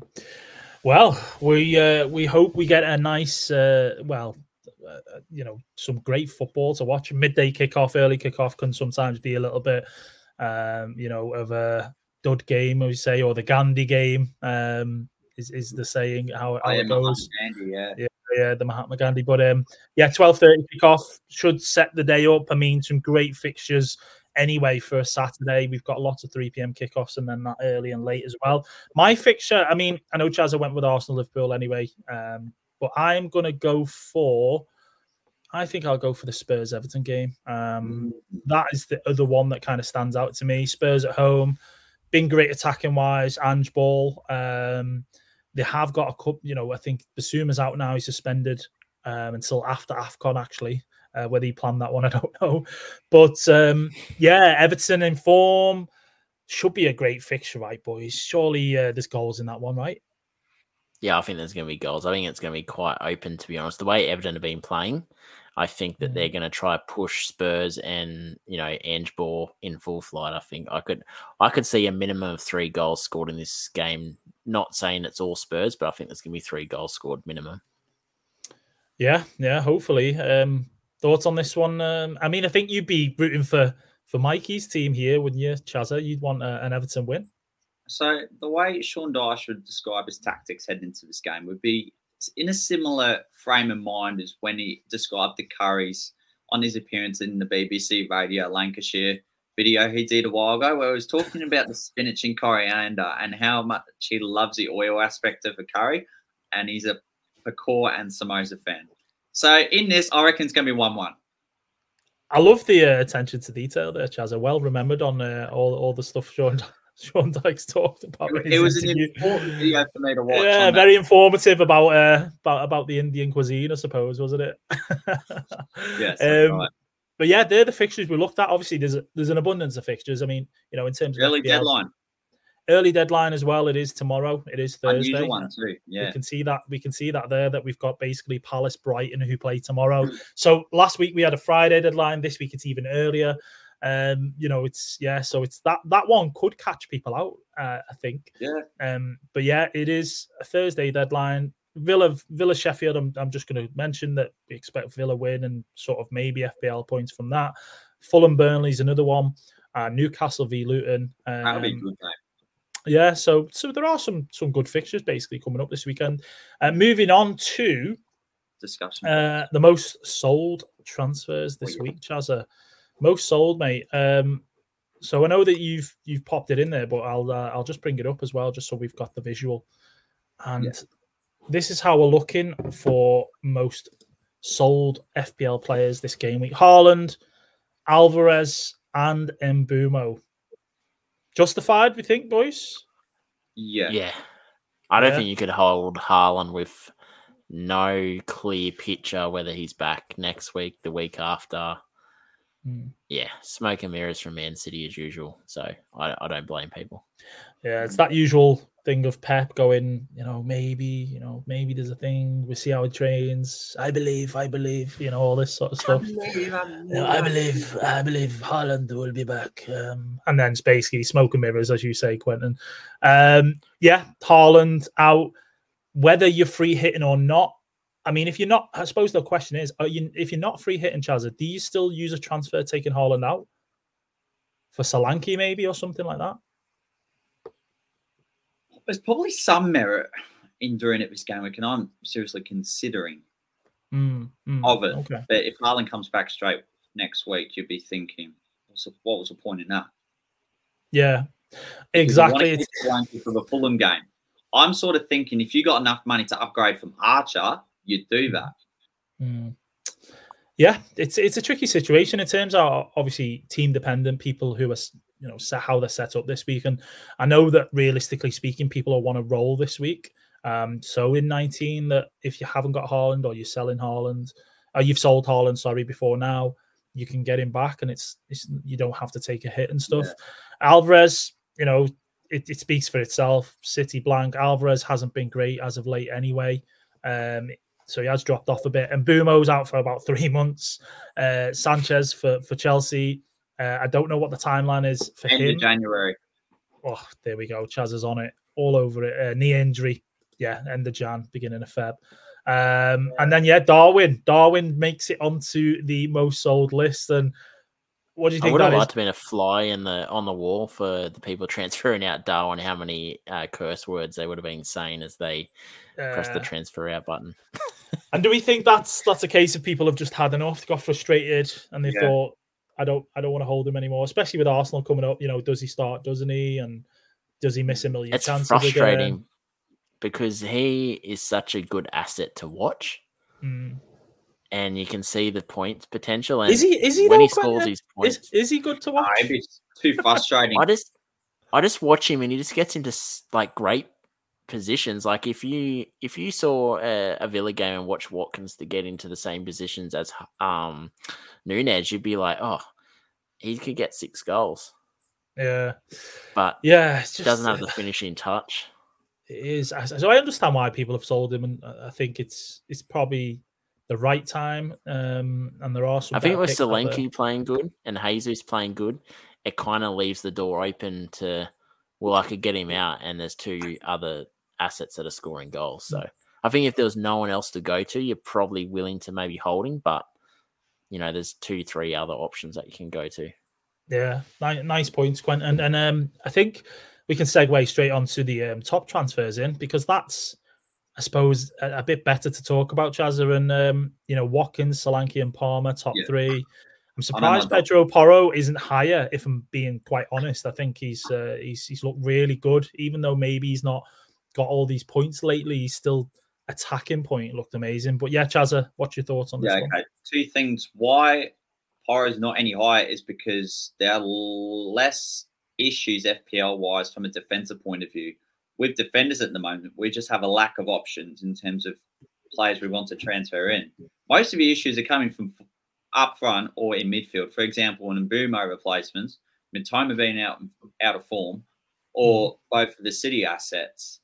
Well, we uh, we hope we get a nice, uh, well, uh, you know, some great football to watch. Midday kickoff, early kickoff can sometimes be a little bit, um, you know, of a dud game, we say, or the Gandhi game. Um, is, is the saying how, how it goes? Gandhi, yeah. yeah, yeah, the Mahatma Gandhi. But um, yeah, twelve thirty kickoff should set the day up. I mean, some great fixtures anyway for a Saturday. We've got lots of 3 p.m. kickoffs and then that early and late as well. My fixture, I mean, I know Chaz I went with Arsenal Liverpool anyway, um, but I'm going to go for. I think I'll go for the Spurs Everton game. Um, that is the other one that kind of stands out to me. Spurs at home, been great attacking wise. Ange Ball. Um, they have got a cup, you know, I think Bissouma's out now. He's suspended um, until after AFCON, actually. Uh, whether he planned that one, I don't know. But um, yeah, Everton in form should be a great fixture, right, boys? Surely uh, there's goals in that one, right? Yeah, I think there's going to be goals. I think it's going to be quite open, to be honest. The way Everton have been playing, I think that they're going to try push Spurs and you know Ange Ball in full flight. I think I could I could see a minimum of three goals scored in this game. Not saying it's all Spurs, but I think there's going to be three goals scored minimum. Yeah, yeah. Hopefully. Um, thoughts on this one? Um, I mean, I think you'd be rooting for for Mikey's team here, wouldn't you, Chazza? You'd want a, an Everton win. So the way Sean Dyche would describe his tactics heading into this game would be in a similar frame of mind as when he described the Curries on his appearance in the BBC Radio Lancashire video he did a while ago, where he was talking about the spinach and coriander and how much he loves the oil aspect of a curry, and he's a pakor and samosa fan. So in this, I reckon it's going to be one-one. I love the uh, attention to detail there, Chaz. Well remembered on uh, all all the stuff Sean Sean Dyche talked about. It was an important video for me to watch. Yeah, very informative about uh, about about the Indian cuisine, I suppose, wasn't it? yes. um, right. But yeah, they're the fixtures we looked at. Obviously, there's a, there's an abundance of fixtures. I mean, you know, in terms Early of FPL, deadline. Early deadline as well. It is tomorrow. It is Thursday. Unusual one too. Yeah, We can see that we can see that there that we've got basically Palace, Brighton who play tomorrow. So last week we had a Friday deadline. This week it's even earlier. Um, you know, it's yeah. So it's that that one could catch people out. Uh, I think. Yeah. Um, but yeah, it is a Thursday deadline. Villa, Villa, Sheffield. I'm, I'm just going to mention that we expect Villa win and sort of maybe FPL points from that. Fulham, Burnley's another one. Uh, Newcastle v Luton. Um, That'll be a good game. Yeah, so so there are some some good fixtures basically coming up this weekend. Uh, moving on to Discussion. uh, the most sold transfers this week, Chazza. Most sold, mate. Um, so I know that you've you've popped it in there, but I'll uh, I'll just bring it up as well, just so we've got the visual. And Yeah. this is how we're looking for most sold FPL players this game week: Haaland, Alvarez, and Mbeumo. Justified, we think, boys. yeah. Yeah. I don't Yeah. think you could hold Haaland with no clear picture whether he's back next week, the week after. Hmm. Yeah, smoke and mirrors from Man City as usual. So I, I don't blame people. Yeah, it's that usual thing of Pep going, you know, maybe, you know, maybe there's a thing. We see how it trains. I believe, I believe, you know, all this sort of stuff. You know, I believe, I believe Haaland will be back. Um, and then it's basically smoke and mirrors, as you say, Quentin. Um, yeah, Haaland out. Whether you're free hitting or not, I mean, if you're not, I suppose the question is, are you if you're not free hitting Chazza, do you still use a transfer taking Haaland out for Solanke maybe or something like that? There's probably some merit in doing it this game week, and I'm seriously considering. Mm, mm, Of it. Okay. But if Haaland comes back straight next week, you'd be thinking, what was the point in that? Yeah. Exactly. It's, for the Fulham game. I'm sort of thinking if you got enough money to upgrade from Archer, you'd do that. Mm. Yeah, it's it's a tricky situation in terms of obviously team dependent people who are you know set how they're set up this week, and I know that realistically speaking, people will want to roll this week. Um, so in 19, that if you haven't got Haaland or you're selling Haaland, or you've sold Haaland, sorry, before now, you can get him back, and it's, it's you don't have to take a hit and stuff. Alvarez, you know, it, it speaks for itself. City blank. Alvarez hasn't been great as of late anyway. Um, so he has dropped off a bit. And Mbeumo's out for about three months. Uh, Sanchez for for Chelsea. Uh, I don't know what the timeline is for End him. of January. Oh, there we go. Chaz is on it, all over it. Uh, knee injury. Yeah, end of Jan, beginning of Feb. Um, and then yeah, Darwin. Darwin makes it onto the most sold list. And what do you think? I think would have that is? liked to been a fly in the on the wall for the people transferring out Darwin. How many uh, curse words they would have been saying as they press the Uh, transfer out button. And do we think that's that's a case of people have just had enough, got frustrated, and they Yeah. thought, I don't I don't want to hold him anymore, especially with Arsenal coming up. You know, does he start, doesn't he? And does he miss a million It's chances? frustrating Again? because he is such a good asset to watch, Mm. and you can see the points potential. And Is he is he when he scores Quentin? his points, Is, is he good to watch? Maybe it's too frustrating. I just I just watch him and he just gets into s- like great positions. Like if you if you saw a, a Villa game and watch Watkins to get into the same positions as um Nunez, you'd be like, oh, he could get six goals, Yeah, but yeah. It's just, doesn't have the finishing touch. It is. So I understand why people have sold him, and I think it's it's probably the right time. Um, and there are some. I think with picks out there. Solanke playing good and Jesus playing good, it kind of leaves the door open to, well, I could get him out, and there's two other assets that are scoring goals. Mm. So I think if there was no one else to go to, you're probably willing to maybe hold him, but you know, there's two, three other options that you can go to. Yeah, nice points, Quentin. And, and um, I think we can segue straight on to the um, top transfers in because that's, I suppose, a, a bit better to talk about Chazza and um, you know Watkins, Solanke, and Palmer top Yeah. three. I'm surprised Pedro Porro isn't higher. If I'm being quite honest, I think he's uh, he's he's looked really good, even though maybe he's not got all these points lately. He's still attacking point looked amazing. But yeah, Chazza, what's your thoughts on this Yeah, one? okay. Two things. Why Porro's not any higher is because there are less issues FPL wise from a defensive point of view. With defenders at the moment, we just have a lack of options in terms of players we want to transfer in. Most of the issues are coming from up front or in midfield. For example, in Mbeumo replacements, Mitoma being out out of form, or hmm. both of the City assets.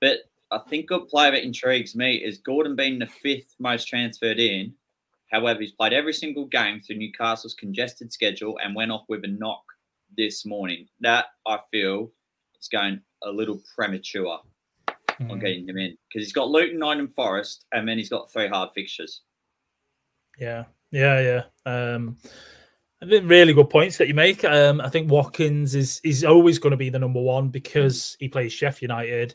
But I think a player that intrigues me is Gordon being the fifth most transferred in. However, he's played every single game through Newcastle's congested schedule and went off with a knock this morning. That I feel is going a little premature on Mm. getting him in because he's got Luton, nine and Forest, and then he's got three hard fixtures. Yeah, yeah, yeah. Um, really good points that you make. Um, I think Watkins is is always going to be the number one because he plays Sheffield United,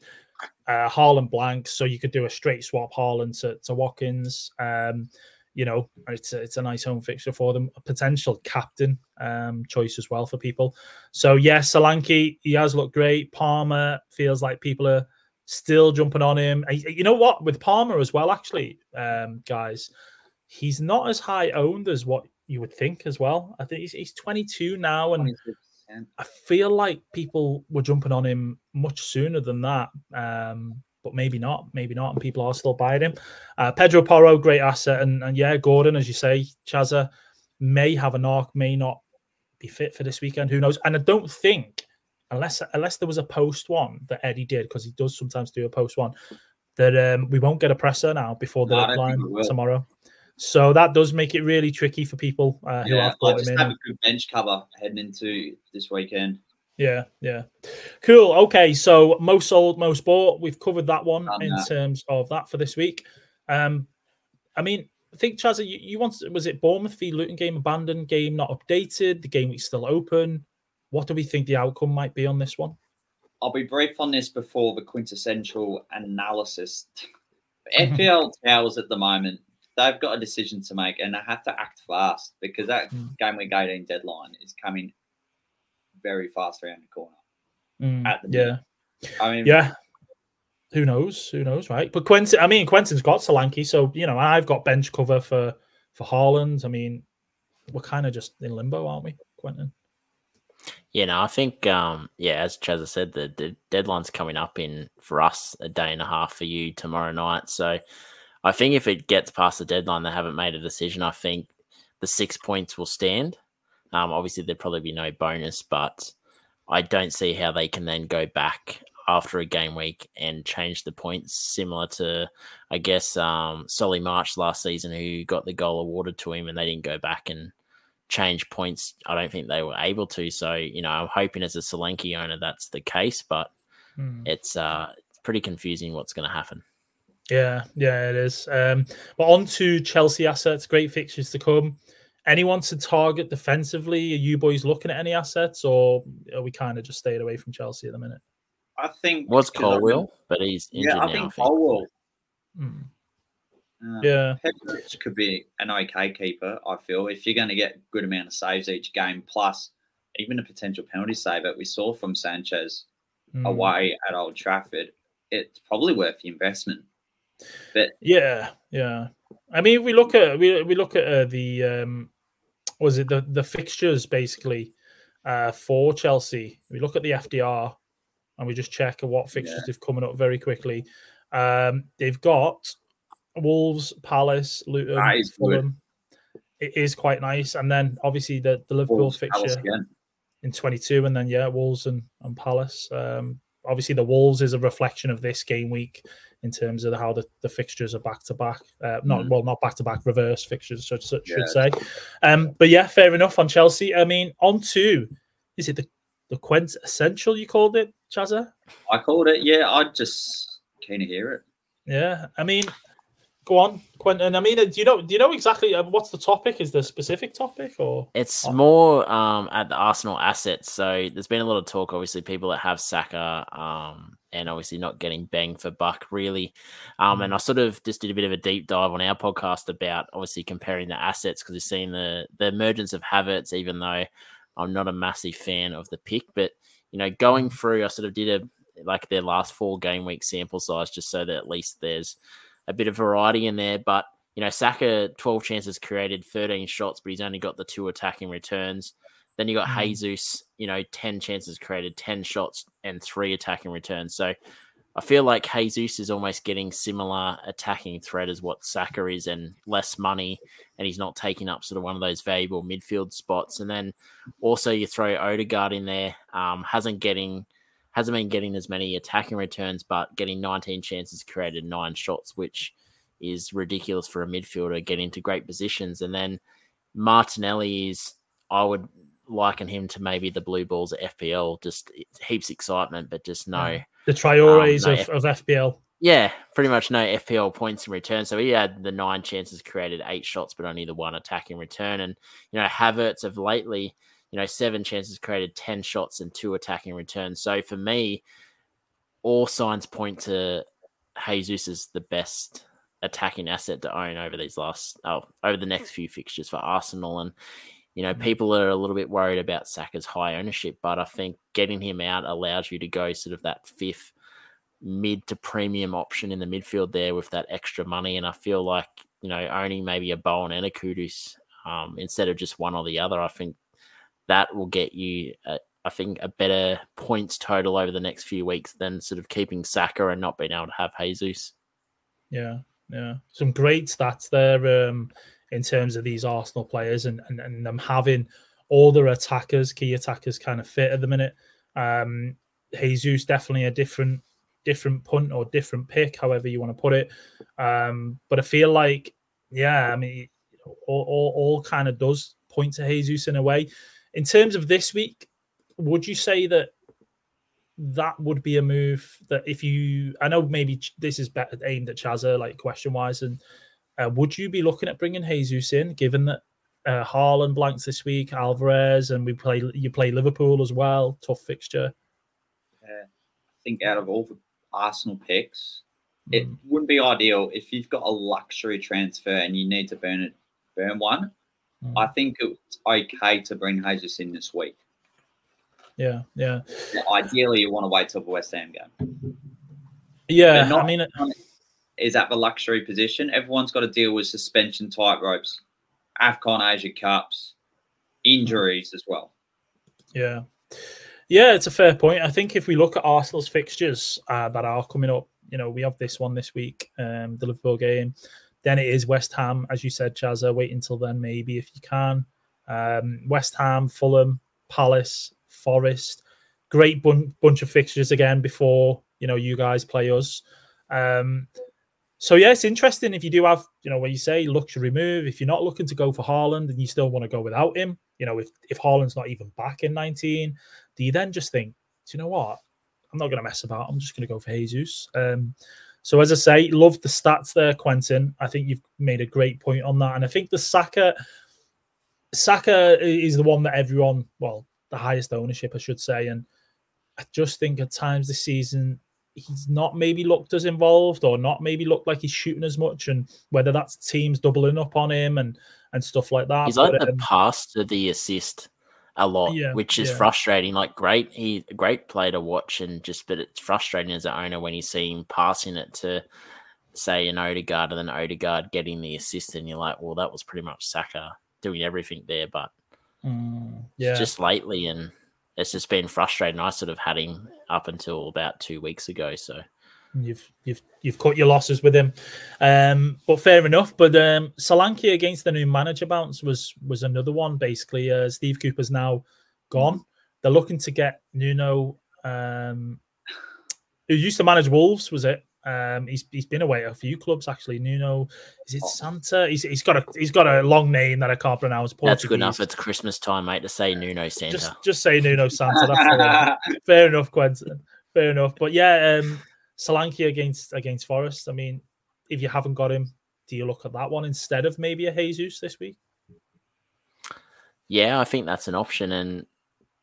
uh, Haaland blank, so you could do a straight swap Haaland to, to Watkins. Um, you know, it's a, it's a nice home fixture for them. A potential captain um, choice as well for people. So yes, Solanke, he has looked great. Palmer feels like people are still jumping on him. You know what? With Palmer as well, actually, um, guys, he's not as high owned as what you would think as well. I think he's, he's 22 now, and 26%. I feel like people were jumping on him much sooner than that. Um, but maybe not, maybe not, and people are still buying him. Uh, Pedro Porro, great asset, and, and yeah, Gordon, as you say, Chazza may have an arc, may not be fit for this weekend. Who knows? And I don't think, unless unless there was a post one that Eddie did, because he does sometimes do a post one, that um, we won't get a presser now before the No, I don't think deadline tomorrow. So that does make it really tricky for people uh, who Yeah, have I just have a good bench cover heading into this weekend. Yeah, yeah. Cool. Okay, so most sold, most bought. We've covered that one Done in that. terms of that for this week. Um, I mean, I think Chazza, you, you wanted was it Bournemouth v Luton game abandoned, game not updated, the game week's still open. What do we think the outcome might be on this one? I'll be brief on this before the quintessential analysis. FPL towers at the moment, they've got a decision to make and they have to act fast because that Mm. game week 18 deadline is coming very fast around the corner. Mm, At the yeah, minute. I mean, yeah. Who knows? Who knows, right? But Quentin, I mean, Quentin's got Solanke, so you know, I've got bench cover for for Haaland. I mean, we're kind of just in limbo, aren't we, Quentin? Yeah, no, I think, um, yeah, as Chazza said, the, the deadline's coming up in for us a day and a half for you tomorrow night. So I think if it gets past the deadline, they haven't made a decision. I think the six points will stand. Um, obviously, there'd probably be no bonus, but I don't see how they can then go back after a game week and change the points, similar to, I guess, um, Solly March last season, who got the goal awarded to him, and they didn't go back and change points. I don't think they were able to. So, you know, I'm hoping as a Solanke owner that's the case, but Hmm. it's uh, it's pretty confusing what's going to happen. Yeah, yeah, it is. Um, but on to Chelsea assets, great fixtures to come. Anyone to target defensively? Are you boys looking at any assets, or are we kind of just staying away from Chelsea at the minute? I think was I mean- Colwill, but he's injured Yeah, I now. think I. Colwill. Hmm. Uh, Yeah, Petrovic could be an okay keeper. I feel if you're going to get a good amount of saves each game, plus even a potential penalty save that we saw from Sanchez Hmm. away at Old Trafford, it's probably worth the investment. But Yeah, yeah. I mean, we look at we we look at uh, the um, was it the the fixtures basically uh, for Chelsea. We look at the FDR and we just check what fixtures Yeah. they've coming up very quickly. Um, they've got Wolves, Palace, Luton, That is good. It is quite nice, and then obviously the the Liverpool Wolves, fixture in 22 and then yeah wolves and, and palace um obviously the wolves is a reflection of this game week in terms of how the, the fixtures are back to back uh not Mhm. well not back to back reverse fixtures should, should Yeah. say um but yeah fair enough on chelsea i mean on to is it the the quint essential you called it chazza I called it. Yeah, I just keen to hear it. yeah i mean go on quentin i mean uh, do you know do you know exactly uh, what's the topic is the specific topic or It's more um, at the Arsenal assets. So there's been a lot of talk, obviously, people that have Saka um, and obviously not getting bang for buck, really. Um, Mm. and I sort of just did a bit of a deep dive on our podcast about obviously comparing the assets because we've seen the, the emergence of Havertz, even though I'm not a massive fan of the pick. But, you know, going through, I sort of did a like their last four game week sample size just so that at least there's a bit of variety in there. But you know, Saka, 12 chances created, 13 shots, but he's only got the two attacking returns. Then you got Mhm. Jesus, you know, 10 chances created, 10 shots, and three attacking returns. So I feel like Jesus is almost getting similar attacking threat as what Saka is and less money, and he's not taking up sort of one of those valuable midfield spots. And then also you throw Odegaard in there, um, hasn't getting hasn't been getting as many attacking returns, but getting 19 chances created, nine shots, which is ridiculous for a midfielder getting into great positions. And then Martinelli is, I would liken him to maybe the blue balls at FPL, just heaps excitement, but just no. The Traores Um, no, of, of FPL. Yeah, pretty much no FPL points in return. So he had the nine chances created, eight shots, but only the one attacking return. And, you know, Havertz of lately, you know, seven chances created, 10 shots, and two attacking returns. So for me, all signs point to Jesus as the best attacking asset to own over these last, oh, over the next few fixtures for Arsenal. And, you know, people are a little bit worried about Saka's high ownership, but I think getting him out allows you to go sort of that fifth mid to premium option in the midfield there with that extra money. And I feel like, you know, owning maybe a Bowen and a Kudus um, instead of just one or the other, I think that will get you, a, I think, a better points total over the next few weeks than sort of keeping Saka and not being able to have Jesus. Yeah, yeah. Some great stats there um, in terms of these Arsenal players and, and, and them having all their attackers, key attackers kind of fit at the minute. Um, Jesus definitely a different different punt or different pick, however you want to put it. Um, but I feel like, yeah, I mean, all, all, all kind of does point to Jesus in a way. In terms of this week, would you say that that would be a move that if you, I know maybe this is better aimed at Chazza, like question wise, and uh, would you be looking at bringing Jesus in, given that uh, Haaland blanks this week, Alvarez, and we play you play Liverpool as well, tough fixture. Yeah. I think out of all the Arsenal picks, it Mm. wouldn't be ideal if you've got a luxury transfer and you need to burn it, burn one. Mm. I think it's okay to bring Jesus in this week. Yeah, yeah, ideally, you want to wait till the West Ham game. yeah. Not- I mean, Is at the luxury position. Everyone's got to deal with suspension tight ropes, AFCON Asia Cups, injuries as well. Yeah. Yeah, it's a fair point. I think if we look at Arsenal's fixtures uh, that are coming up, you know, we have this one this week, um, the Liverpool game. Then it is West Ham, as you said, Chazza. Wait until then, maybe if you can. Um, West Ham, Fulham, Palace, Forest. great bun- bunch of fixtures again before you know you guys play us. Um, so yeah, it's interesting if you do have, you know, when you say luxury move, if you're not looking to go for Haaland and you still want to go without him, you know, if if Haaland's not even back in 19, do you then just think, do you know what? I'm not going to mess about. I'm just going to go for Jesus. Um, so as I say, love the stats there, Quentin. I think you've made a great point on that, and I think the Saka, Saka is the one that everyone, well, the highest ownership, I should say, and I just think at times this season he's not maybe looked as involved or not maybe looked like he's shooting as much and whether that's teams doubling up on him and and stuff like that. He's like but, the um, pass to the assist a lot, yeah, which is yeah. frustrating. Like great, he a great player to watch and just but it's frustrating as an owner when you see him passing it to say an Odegaard and then Odegaard getting the assist and you're like, well, that was pretty much Saka doing everything there, but mm, yeah, just lately and it's just been frustrating. I sort of had him up until about two weeks ago. So you've you've you've cut your losses with him, um, but fair enough. But um, Solanke against the new manager bounce was was another one. Basically, uh, Steve Cooper's now gone. They're looking to get Nuno, um, who used to manage Wolves. Was it? Um, he's he's been away at a few clubs actually. Nuno, is it oh. Santa? He's, he's got a he's got a long name that I can't pronounce. Portuguese. That's good enough. It's Christmas time, mate, to say Nuno Santa. Just, just say Nuno Santa. That's fair, enough. fair enough, Quentin. Fair enough. But yeah, um, Solanke against against Forest. I mean, if you haven't got him, do you look at that one instead of maybe a Jesus this week? Yeah, I think that's an option, and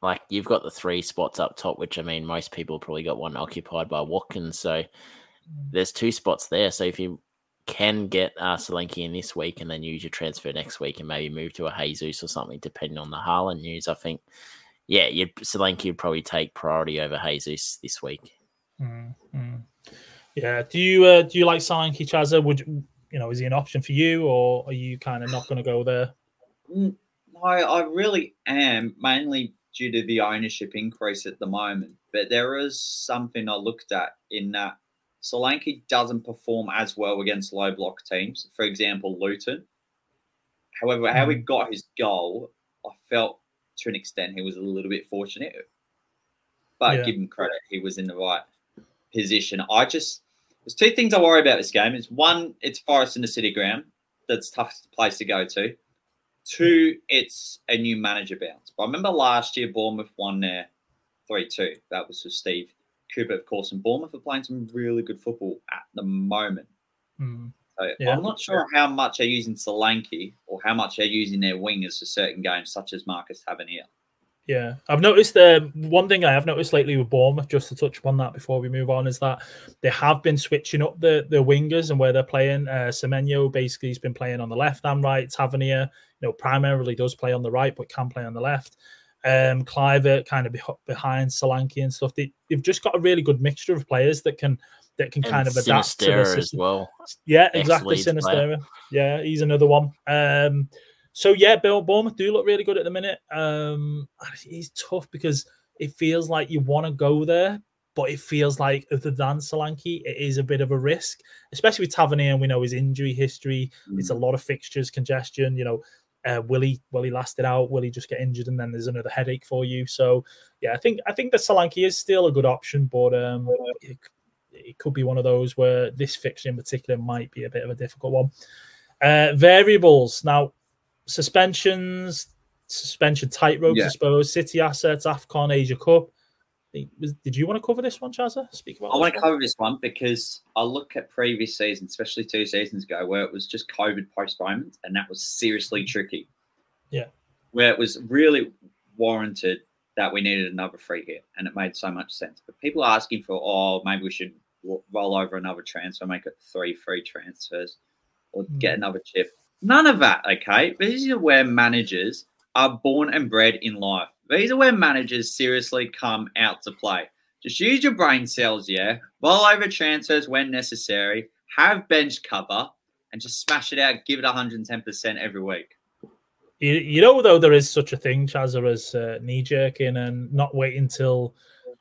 like you've got the three spots up top, which I mean, most people probably got one occupied by Watkins, so there's two spots there. So if you can get uh, Solanke in this week and then use your transfer next week and maybe move to a Jesus or something, depending on the Haaland news, I think, yeah, you'd, Solanke would probably take priority over Jesus this week. Mm-hmm. Yeah. Do you uh, do you like Solanke, Chazza? Would you, you know, is he an option for you or are you kind of not going to go there? No, I really am, mainly due to the ownership increase at the moment. But there is something I looked at in that Solanke doesn't perform as well against low block teams. For example, Luton. However, mm. how he mm. got his goal, I felt to an extent he was a little bit fortunate. But yeah. give him credit, he was in the right position. I just there's two things I worry about this game. It's one, it's Forest in the City Ground. That's toughest place to go to. Two, it's a new manager bounce. But I remember last year Bournemouth won there 3-2. That was with Steve Cooper, of course, and Bournemouth are playing some really good football at the moment. Mm. So yeah. I'm not sure how much they're using Solanke or how much they're using their wingers for certain games, such as Marcus Tavernier. Yeah, I've noticed the uh, one thing I have noticed lately with Bournemouth, just to touch upon that before we move on, is that they have been switching up the the wingers and where they're playing. Uh, Semenyo basically has been playing on the left and right. Tavernier, you know, primarily does play on the right, but can play on the left um, Kluivert kind of be, behind Solanke and stuff. They, have just got a really good mixture of players that can that can and kind of adapt to the as well. Yeah, exactly. Sinisterra. Yeah, he's another one. Um, so yeah, Bill Bournemouth do look really good at the minute. Um, he's tough because it feels like you want to go there, but it feels like other than Solanke, it is a bit of a risk, especially with Tavernier. And we know his injury history. Mm. It's a lot of fixtures, congestion. You know, uh, will he will he last it out? Will he just get injured and then there's another headache for you? So yeah, I think I think that Solanke is still a good option, but um, it, it, could be one of those where this fixture in particular might be a bit of a difficult one. Uh, variables now, suspensions, suspension tightrope, yeah. I suppose. City assets, Afcon, Asia Cup did you want to cover this one, Chazza? Speak about. I want to cover this one because I look at previous seasons, especially two seasons ago, where it was just COVID postponement, and that was seriously tricky. Yeah, where it was really warranted that we needed another free hit, and it made so much sense. But people are asking for, oh, maybe we should roll over another transfer, make it three free transfers, or mm. get another chip. None of that, okay? This is where managers are born and bred in life. These are where managers seriously come out to play. Just use your brain cells, yeah. Roll over transfers when necessary. Have bench cover and just smash it out. Give it 110% every week. You, you know, though, there is such a thing, Chazza, as uh, knee jerking and not waiting till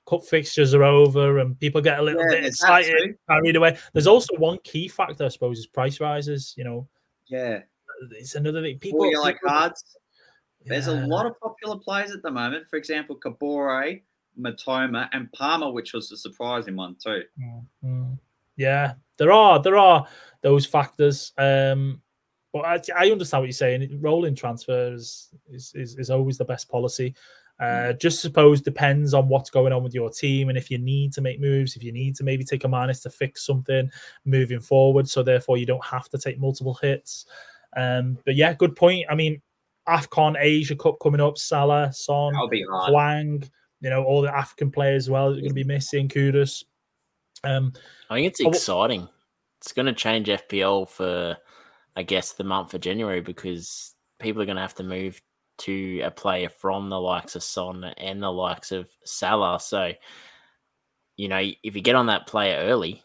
cup fixtures are over and people get a little yeah, bit excited, carried away. There's also one key factor, I suppose, is price rises. You know, yeah, it's another thing. People, like cards. There's a lot of popular players at the moment. For example, Kabore, Mitoma, and Palmer, which was a surprising one too. Mm-hmm. Yeah, there are there are those factors. Um, but I, I understand what you're saying. Rolling transfers is, is, is always the best policy. Uh, just suppose depends on what's going on with your team and if you need to make moves, if you need to maybe take a minus to fix something moving forward, so therefore you don't have to take multiple hits. Um, but yeah, good point. I mean, Afcon Asia Cup coming up, Salah, Son, Hwang, you know, all the African players as well are going to be missing. Kudus. Um, I think it's exciting. It's going to change FPL for, I guess, the month of January because people are going to have to move to a player from the likes of Son and the likes of Salah. So, you know, if you get on that player early,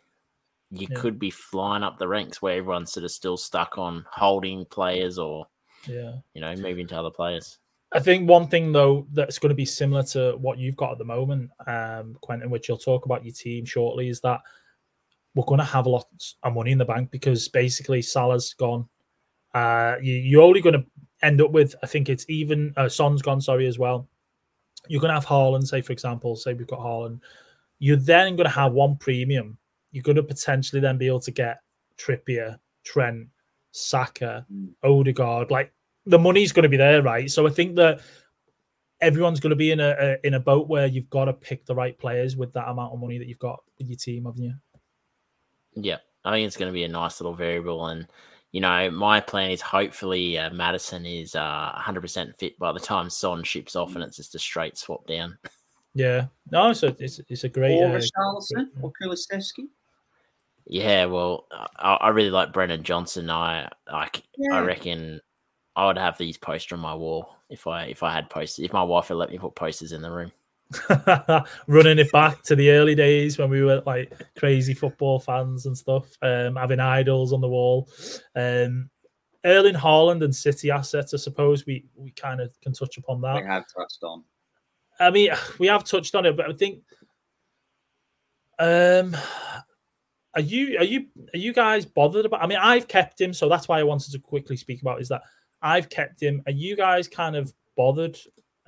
you yeah. could be flying up the ranks where everyone's sort of still stuck on holding players or, yeah, you know, moving to other players. I think one thing though that's going to be similar to what you've got at the moment, um, Quentin, which you'll talk about your team shortly, is that we're going to have a lot of money in the bank because basically Salah's gone. Uh, you, are only going to end up with, I think it's even uh, Son's gone, sorry, as well. You're going to have Haaland, say for example, say we've got Haaland. You're then going to have one premium. You're going to potentially then be able to get Trippier, Trent, Saka, mm. Odegaard. Like the money's going to be there, right? So I think that everyone's going to be in a, a, in a boat where you've got to pick the right players with that amount of money that you've got with your team, haven't you? Yeah, I think it's going to be a nice little variable, and you know, my plan is hopefully uh, Maddison is uh, 100% fit by the time Son ships off, and it's just a straight swap down. Yeah, no, so it's it's a great. Or uh, Richarlison or Kulusevski. Yeah, well, I, I, really like Brennan Johnson. I like. Yeah. I reckon I would have these posters on my wall if I if I had posters. If my wife would let me put posters in the room. running it back to the early days when we were like crazy football fans and stuff, um, having idols on the wall. Um, Erling Haaland and City assets, I suppose we we kind of can touch upon that. We have touched on. I mean, we have touched on it, but I think, um, are you are you are you guys bothered about? I mean, I've kept him, so that's why I wanted to quickly speak about. Is that I've kept him. Are you guys kind of bothered?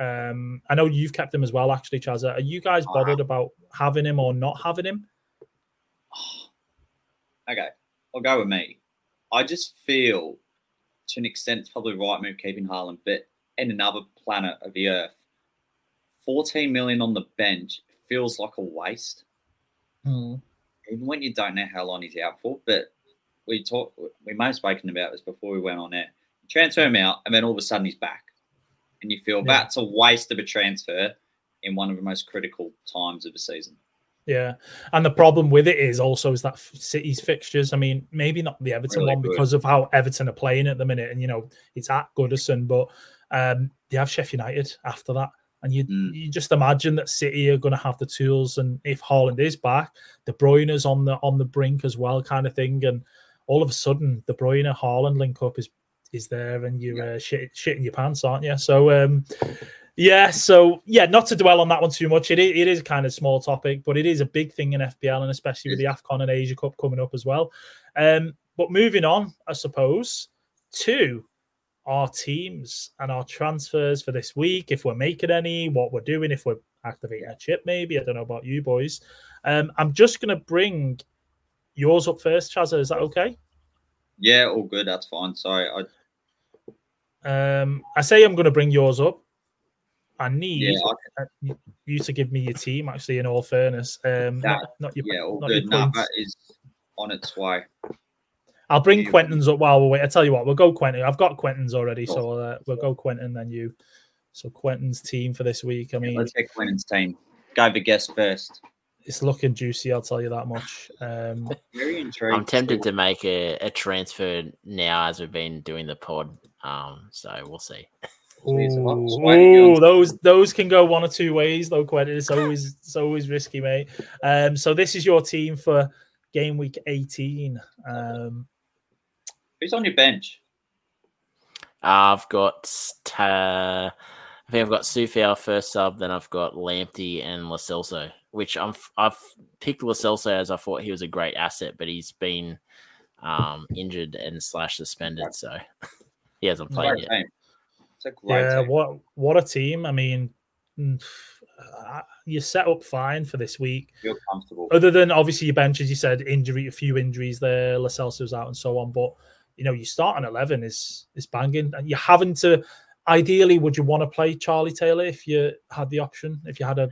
Um, I know you've kept him as well, actually, Chazza. Are you guys bothered about having him or not having him? Okay, I'll go with me. I just feel, to an extent, it's probably right move keeping Haaland, but in another planet of the Earth, 14 million on the bench feels like a waste. Mm. Even when you don't know how long he's out for, but we talked, we may have spoken about this before we went on air transfer him out, and then all of a sudden he's back. And you feel yeah. that's a waste of a transfer in one of the most critical times of the season. Yeah, and the problem with it is also is that City's fixtures. I mean, maybe not the Everton really one good. because of how Everton are playing at the minute, and you know it's at Goodison, but um, they have Sheffield United after that, and you mm. you just imagine that City are going to have the tools, and if Haaland is back, De Bruyne's on the on the brink as well, kind of thing, and all of a sudden, De Bruyne Haaland link up is is there and you're uh, shit, shitting your pants, aren't you? So, um, yeah, so yeah, not to dwell on that one too much. It is, it is kind of small topic, but it is a big thing in FPL and especially with the AFCON and Asia Cup coming up as well. Um, but moving on, I suppose, to our teams and our transfers for this week, if we're making any, what we're doing, if we're activating a chip, maybe. I don't know about you boys. Um, I'm just going to bring yours up first, Chazza. Is that okay? Yeah, all good. That's fine. Sorry, I um, I say I'm going to bring yours up. I need yeah, you to give me your team. Actually, in all fairness, um, that, not, not, your yeah, all good. No, that is on its way. I'll bring you, Quentin's up while we wait. I tell you what, we'll go Quentin. I've got Quentin's already, so uh, we'll go Quentin then you. So Quentin's team for this week. I mean, let's get Quentin's team. Go the guest first it's looking juicy. I'll tell you that much. Um, Very intrigued. I'm tempted to make a, a, transfer now as we've been doing the pod. Um, so we'll see. Ooh, those those can go one or two ways though. Quentin, it's always it's always risky, mate. Um, so this is your team for game week 18. Um, Who's on your bench? I've got. Uh, I think I've got Sufia first sub, then I've got Lamptey and Lo Celso which I'm I've picked Lo Celso as I thought he was a great asset, but he's been um, injured and slash suspended, so he hasn't played yet. yeah, team. what what a team! I mean, uh, you're set up fine for this week. Feel comfortable. Other than obviously your bench, as you said, injury, a few injuries there, Lascelles Celso's out and so on. But you know, you start on eleven is is banging, and you're having to. Ideally, would you want to play Charlie Taylor if you had the option? If you had a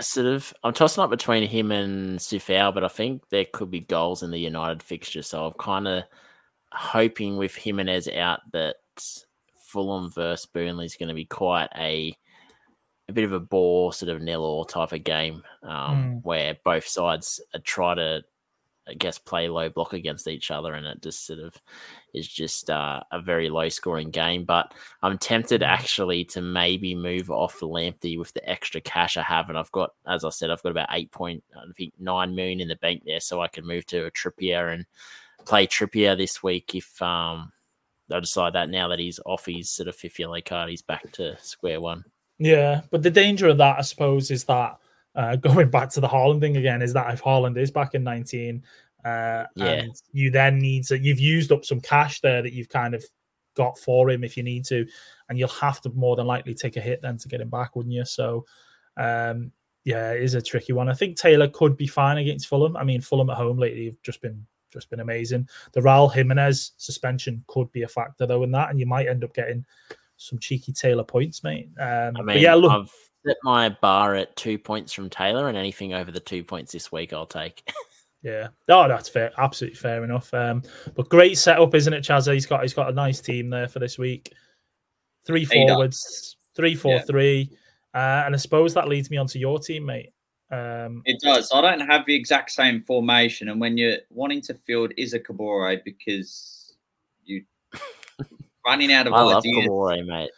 sort of I'm tossing up between him and Coufal, but I think there could be goals in the United fixture. So I've kind of hoping with Jimenez out that Fulham versus Burnley is going to be quite a a bit of a bore sort of nil or type of game um, mm. where both sides try to I guess play low block against each other and it just sort of is just uh, a very low scoring game but I'm tempted hmm. actually to maybe move off Lamptey with the extra cash I have and I've got as I said I've got about 8.9 million in the bank there so I can move to a Trippier and play Trippier this week if um, I decide that now that he's off his sort of fifth yellow card, he's back to square one. Yeah, but the danger of that, I suppose, is that uh, going back to the Haaland thing again, is that if Haaland is back in 19, uh, yeah. and you then need to, you've used up some cash there that you've kind of got for him if you need to, and you'll have to more than likely take a hit then to get him back, wouldn't you? So, um, yeah, it is a tricky one. I think Taylor could be fine against Fulham. I mean, Fulham at home lately have just been just been amazing. The Raul Jimenez suspension could be a factor though in that, and you might end up getting some cheeky Taylor points, mate. Um, I mean, yeah, look, I've set my bar at two points from Taylor, and anything over the two points this week, I'll take. yeah, oh, that's fair, absolutely fair enough. Um, but great setup, isn't it, Chazza? He's got he's got a nice team there for this week. Three forwards, three four yeah. three, uh, and I suppose that leads me onto your team, mate. Um, it does. I don't have the exact same formation, and when you're wanting to field is a Kabore because you running out of I ideas. love Kabore, mate.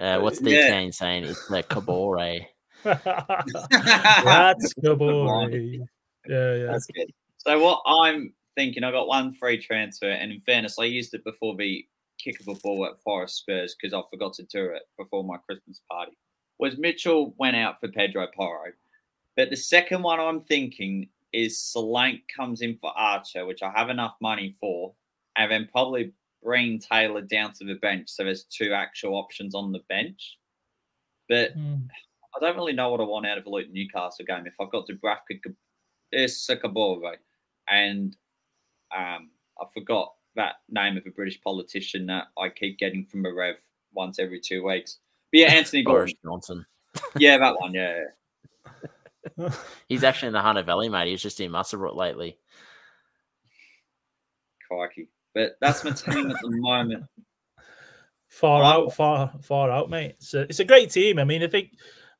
Uh, what's the yeah. Kane saying? It's the Kabore. That's Kabore. Yeah, yeah. That's good. So what I'm thinking, I got one free transfer, and in fairness, I used it before the kick of a ball at Forest Spurs because I forgot to do it before my Christmas party. Was Mitchell went out for Pedro Porro but the second one I'm thinking is Solanke comes in for Archer, which I have enough money for, and then probably bring Taylor down to the bench. So there's two actual options on the bench. But mm. I don't really know what I want out of a Luton Newcastle game. If I've got Dubravka Sakabove and um, I forgot that name of a British politician that I keep getting from a rev once every two weeks. But yeah, Anthony Boris Johnson. yeah, that one. Yeah. He's actually in the Hunter Valley, mate. He's just in Muswellbrook lately. Crikey. But that's my team at the moment. Far out, far, far out, mate. It's a, it's a great team. I mean, I think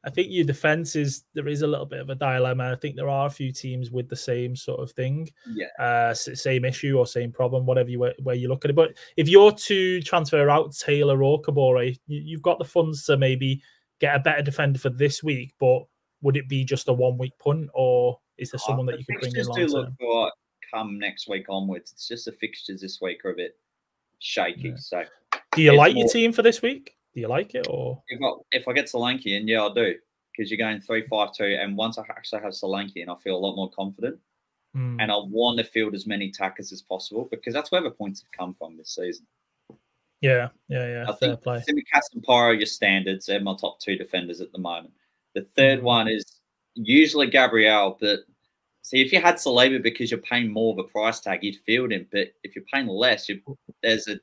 I think your defense is there is a little bit of a dilemma. I think there are a few teams with the same sort of thing, yeah, uh, same issue or same problem, whatever you where you look at it. But if you're to transfer out Taylor or Kabore, you, have got the funds to maybe get a better defender for this week, but would it be just a one week punt, or is there someone oh, that you could bring in? Do look for come next week onwards. It's just the fixtures this week are a bit shaky. Yeah. So, do you like more... your team for this week? Do you like it, or if I, if I get Solanke in, yeah, I do because you're going three five two, and once I actually have Solanke in, I feel a lot more confident. Mm. And I want to field as many tackers as possible because that's where the points have come from this season. Yeah, yeah, yeah. I Fair think play. Tsimikas and Porro, your standards, they're my top two defenders at the moment. The third one is usually Gabriel, but see if you had Saliba because you're paying more of a price tag, you'd field him. But if you're paying less, you, there's a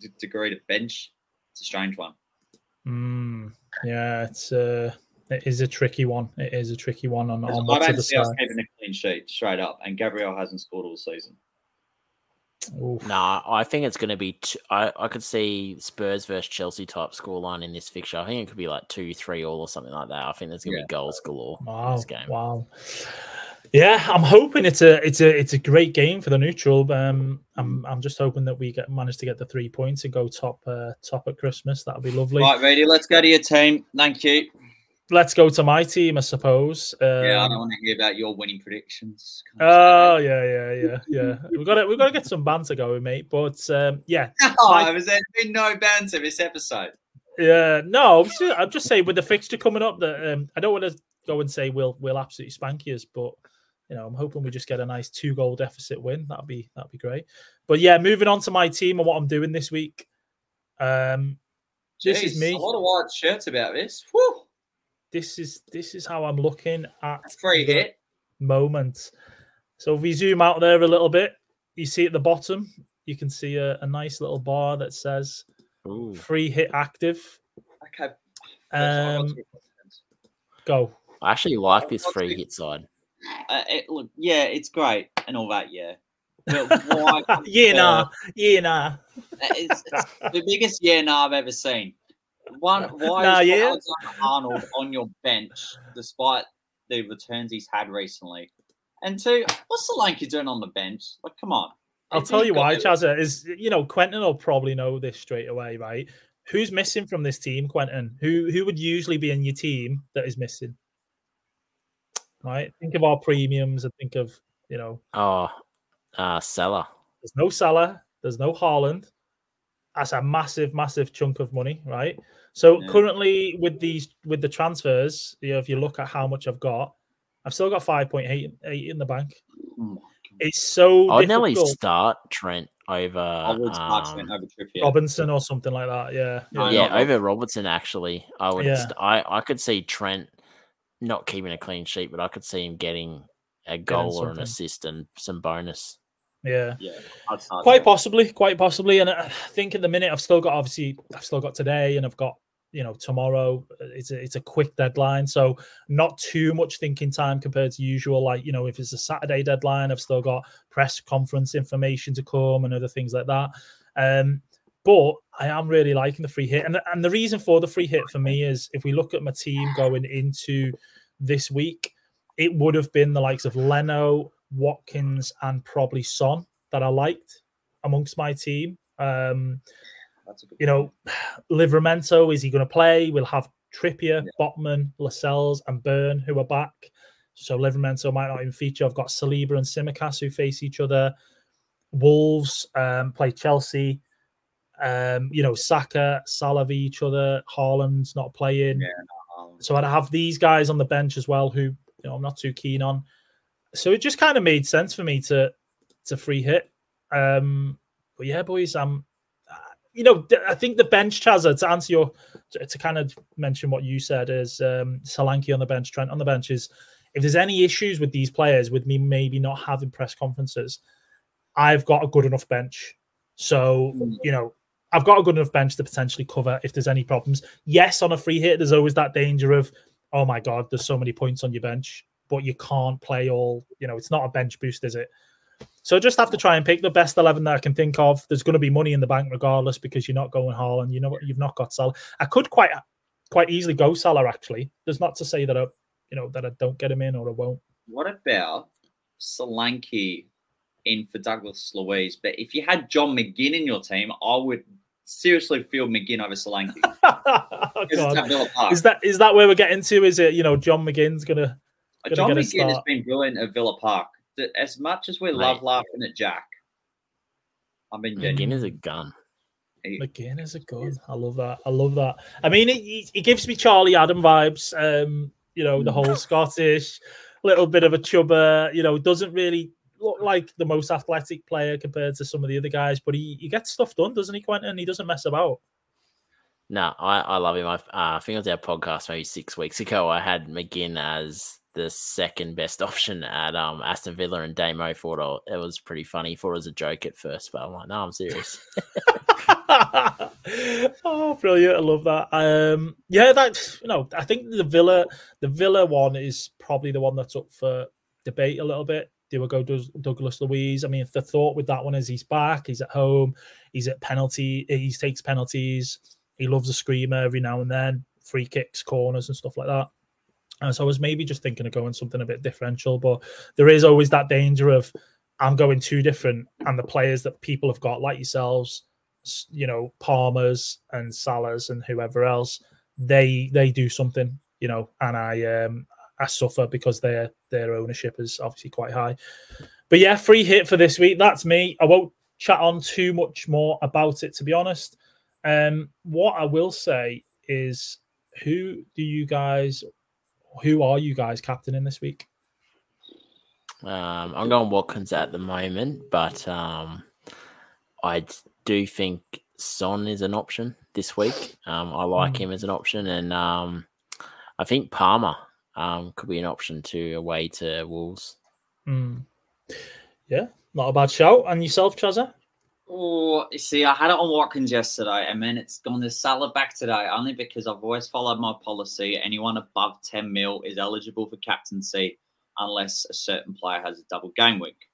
d- degree to bench. It's a strange one. Mm, yeah, it's uh, it is a tricky one. It is a tricky one on, on I don't see us keeping a clean sheet straight up, and Gabriel hasn't scored all season. No, Nah, I think it's going to be. T- I I could see Spurs versus Chelsea type scoreline in this fixture. I think it could be like two, three all or something like that. I think there's going to yeah. be goals galore wow, in this game. Wow. Yeah, I'm hoping it's a it's a it's a great game for the neutral. Um, I'm I'm just hoping that we get manage to get the three points and go top uh, top at Christmas. That'll be lovely. Right, ready? Let's go to your team. Thank you let's go to my team, I suppose. Um, yeah, I um, don't want to hear about your winning predictions. Oh yeah, yeah, yeah, yeah. we've got to we've got to get some banter going, mate. But um, yeah, oh, my... has there been no banter this episode? Yeah, no. I'm just saying with the fixture coming up that um, I don't want to go and say we'll we'll absolutely spank you, but you know I'm hoping we just get a nice two goal deficit win. That'd be that'd be great. But yeah, moving on to my team and what I'm doing this week. Um, Jeez, this is me. A lot of white shirts about this. Whew. This is this is how I'm looking at Free hit. moment. So if we zoom out there a little bit, you see at the bottom, you can see a, a nice little bar that says Ooh. free hit active. Okay. First, I've got Um. Go. I actually like this free hit side. Uh, it, look, yeah, it's great and all that, yeah. But why? yeah, compare- nah, yeah, nah. It's, it's the biggest yeah nah I've ever seen. One, why Nah, is yeah. Alexander Arnold on your bench despite the returns he's had recently? And two, what's Solanke doing on the bench? Like, come on. I'll tell you why, it- Chazza, is you know, Quentin will probably know this straight away, right? Who's missing from this team, Quentin? Who who would usually be in your team that is missing? Right? Think of our premiums and think of, you know, Oh, uh, Salah. there's no Salah, there's no Haaland. That's a massive, massive chunk of money, right? So Yeah. currently with these with the transfers, you know, if you look at how much I've got, I've still got 5.8 eight in the bank. Oh. It's so I'd nearly difficult. start Trent over I would start um, Trent over Robinson or something like that. Yeah. No, yeah, not over Robertson. Actually, I would. Yeah. st- I I could see Trent not keeping a clean sheet, but I could see him getting a goal or an assist and some bonus. Yeah. Yeah, Quite possibly, quite possibly. And I think at the minute I've still got obviously I've still got today and I've got you know tomorrow. It's a it's a quick deadline, so not too much thinking time compared to usual. Like you know, if it's a Saturday deadline, I've still got press conference information to come and other things like that. Um, but I am really liking the free hit, and and the reason for the free hit for me is if we look at my team going into this week, it would have been the likes of Leno, Watkins, and probably Son that I liked amongst my team. Um, That's a good you know, Livramento, is he going to play? We'll have Trippier, Yeah. Botman, Lascelles, and Byrne who are back. So Livramento might not even feature. I've got Saliba and Tsimikas who face each other. Wolves um, play Chelsea. Um, you know, Saka, Salah each other. Haaland's not playing. Yeah. Um, So I'd have these guys on the bench as well, who you know I'm not too keen on. So it just kind of made sense for me to to free hit. Um, but yeah, boys, um, you know, I think the bench Chazza to answer your to, to kind of mention what you said is um, Solanke on the bench, Trent on the bench is if there's any issues with these players, with me maybe not having press conferences, I've got a good enough bench. So Mm. you know, I've got a good enough bench to potentially cover if there's any problems. Yes, on a free hit, there's always that danger of, oh my god, there's so many points on your bench, but you can't play all. You know, it's not a bench boost, is it? So I just have to try and pick the best eleven that I can think of. There's going to be money in the bank regardless because you're not going Haaland. You know what? You've not got Salah. I could quite quite easily go Salah actually. There's not to say that I, you know, that I don't get him in or I won't. What about Solanke in for Douglas Luiz? But if you had John McGinn in your team, I would seriously field McGinn over Solanke. Oh, Because it's God. at Villa Park. Is that is that where we're getting to? Is it you know John McGinn's gonna John get a McGinn has been brilliant at Villa Park. As much as we Mate. love laughing at Jack, I mean, McGinn is a gun. he- McGinn is a gun. I love that. I love that. I mean, it, it- it gives me Charlie Adam vibes. Um, you know, the whole Scottish, little bit of a chubber. You know, doesn't really look like the most athletic player compared to some of the other guys, but he, he gets stuff done, doesn't he, Quentin? He doesn't mess about. No, I, I love him. I, uh, I think it was our podcast maybe six weeks ago. I had McGinn as the second best option at um Aston Villa, and Damo thought oh, it was pretty funny. He thought it was a joke at first, but I'm like, no, I'm serious. oh, brilliant! I love that. Um, yeah, that you know, I think the Villa, the Villa one is probably the one that's up for debate a little bit. Do we go Doug- Douglas Luiz? I mean, if the thought with that one is he's back, he's at home, he's at penalty, he takes penalties, he loves a screamer every now and then, free kicks, corners, and stuff like that. And so I was maybe just thinking of going something a bit differential, but there is always that danger of I'm going too different, and the players that people have got, like yourselves, you know, Palmers and Salahs and whoever else, they they do something, you know, and I um I suffer because their their ownership is obviously quite high. But yeah, free hit for this week. That's me. I won't chat on too much more about it, to be honest. Um, what I will say is, who do you guys? Who are you guys captaining this week? Um, I'm going Watkins at the moment, but um, I do think Son is an option this week. Um, I like Mm. him as an option, and um, I think Palmer um, could be an option to away to Wolves. Mm. Yeah, not a bad shout. And yourself, Chazza? Oh, you see, I had it on Watkins yesterday, and then it's gone to Salah back today, only because I've always followed my policy. Anyone above 10 mil is eligible for captaincy unless a certain player has a double game week.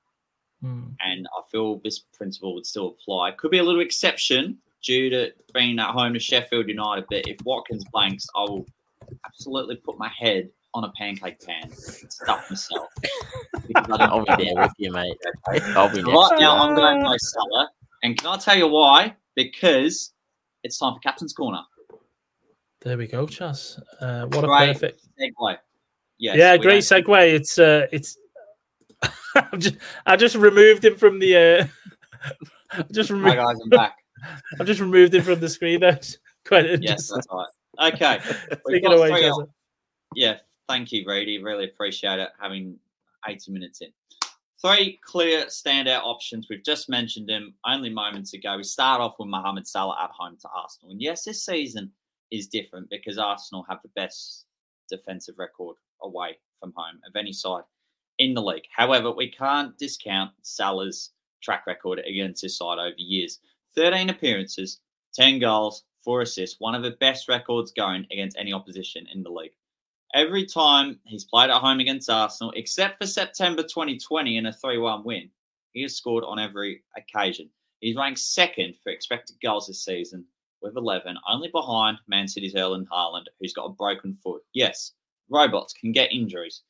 Mm. And I feel this principle would still apply. Could be a little exception due to being at home to Sheffield United, but if Watkins blanks, I will absolutely put my head on a pancake pan and stuff myself. I'll be there with you, mate. I'll be so right now, I'm going to play Salah. And can I tell you why? Because it's time for Captain's Corner. There we go, Chas. Uh, what Great a perfect segue. Yes, yeah, great don't- segue. It's uh, it's. Just, I just removed him from the. Uh, just Hi guys, I'm back. I've just removed him from the screen. That's quite Yes, that's right. Okay. Take it away, op- Yeah, thank you, Reedy. Really appreciate it having 80 minutes in. Three clear standout options. We've just mentioned them only moments ago. We start off with Mohamed Salah at home to Arsenal. And yes, this season is different because Arsenal have the best defensive record away from home of any side in the league. However, we can't discount Salah's track record against this side over years 13 appearances, 10 goals, 4 assists, one of the best records going against any opposition in the league. Every time he's played at home against Arsenal, except for September 2020 in a 3 1 win, he has scored on every occasion. He's ranked second for expected goals this season with 11, only behind Man City's Erling Haaland, who's got a broken foot. Yes, robots can get injuries.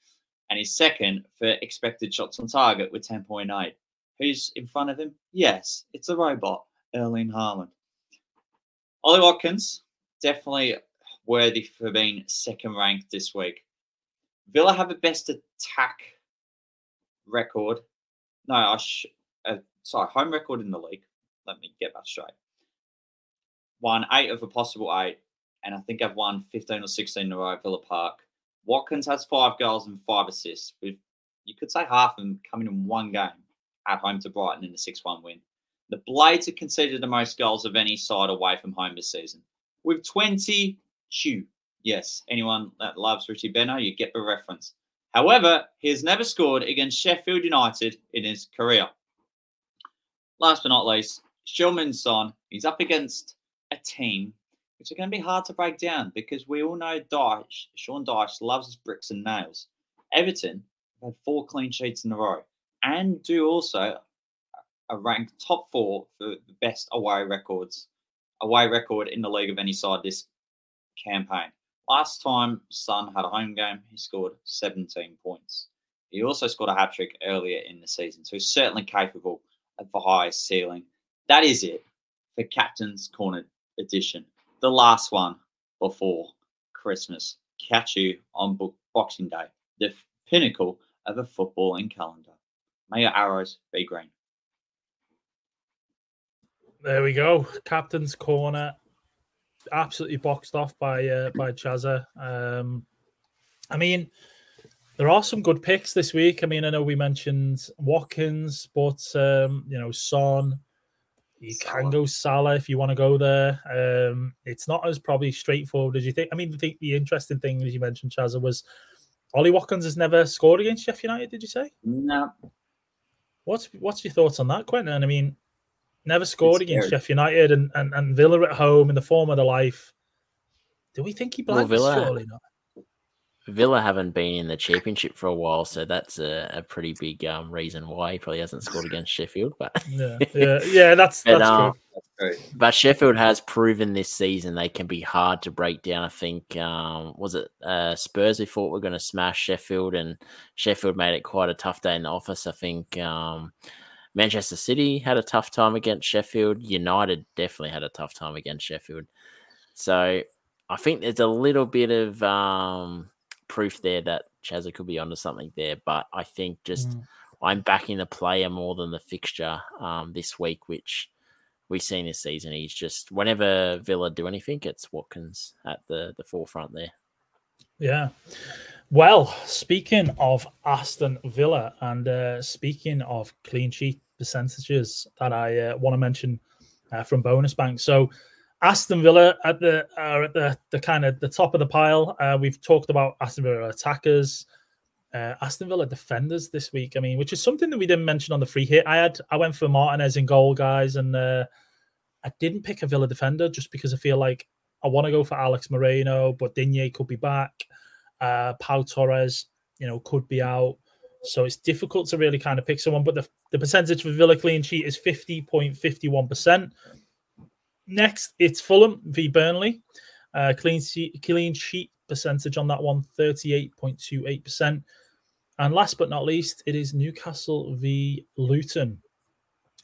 And he's second for expected shots on target with 10.8. Who's in front of him? Yes, it's a robot, Erling Haaland. Ollie Watkins, definitely worthy for being second ranked this week. Villa have a best attack record. No, I sh- uh, sorry, home record in the league. Let me get that straight. Won eight of a possible eight, and I think I've won 15 or 16 in a row at Villa Park. Watkins has five goals and five assists, with you could say half of them coming in one game at home to Brighton in the 6 1 win. The Blades have conceded the most goals of any side away from home this season, with 22. Yes, anyone that loves Richie Benaud, you get the reference. However, he has never scored against Sheffield United in his career. Last but not least, Heung-min Son, he's up against a team which are going to be hard to break down because we all know Dyche, Sean Dyche loves his bricks and nails. Everton have had four clean sheets in a row and do also a ranked top four for the best away records, away record in the league of any side this campaign. Last time Son had a home game, he scored 17 points. He also scored a hat trick earlier in the season, so he's certainly capable of the highest ceiling. That is it for Captain's Corner edition, the last one before Christmas. Catch you on Bo- Boxing Day, the pinnacle of a footballing calendar. May your arrows be green. There we go. Captain's corner. Absolutely boxed off by uh, by Chazza. Um, I mean, there are some good picks this week. I mean, I know we mentioned Watkins, but um, you know, Son. You can go Salah if you want to go there. Um, it's not as probably straightforward as you think. I mean, the, the interesting thing, as you mentioned, Chazza, was Ollie Watkins has never scored against Sheffield United. Did you say? No, What's what's your thoughts on that, Quentin? I mean, never scored It's against. Sheffield United and, and, and Villa at home in the form of their life. Do we think he Well. Villa- Surely not. Villa haven't been in the championship for a while, so that's a, a pretty big um, reason why he probably hasn't scored against Sheffield. But Yeah, yeah, yeah. That's But, that's um, true. but Sheffield has proven this season they can be hard to break down. I think um, was it uh, Spurs we thought we're going to smash Sheffield, and Sheffield made it quite a tough day in the office. I think um, Manchester City had a tough time against Sheffield. United definitely had a tough time against Sheffield. So I think there's a little bit of um, proof there that Chazza could be onto something there. But I think just Mm. I'm backing the player more than the fixture um, this week, which we've seen this season. He's just whenever Villa do anything, it's Watkins at the the forefront there. Yeah. Well, speaking of Aston Villa and uh, speaking of clean sheet percentages that I uh, want to mention uh, from Bonus Bank. So, Aston Villa at the are at the the kind of the top of the pile. Uh, we've talked about Aston Villa attackers, uh, Aston Villa defenders this week. I mean, which is something that we didn't mention on the free hit. I had I went for Martinez in goal, guys, and uh, I didn't pick a Villa defender just because I feel like I want to go for Alex Moreno, but Digne could be back. Uh, Pau Torres, you know, could be out. So it's difficult to really kind of pick someone. But the, the percentage for Villa clean sheet is 50.51%. Next, it's Fulham v Burnley. Uh, clean, sheet, clean sheet percentage on that one, 38.28%. And last but not least, it is Newcastle v Luton.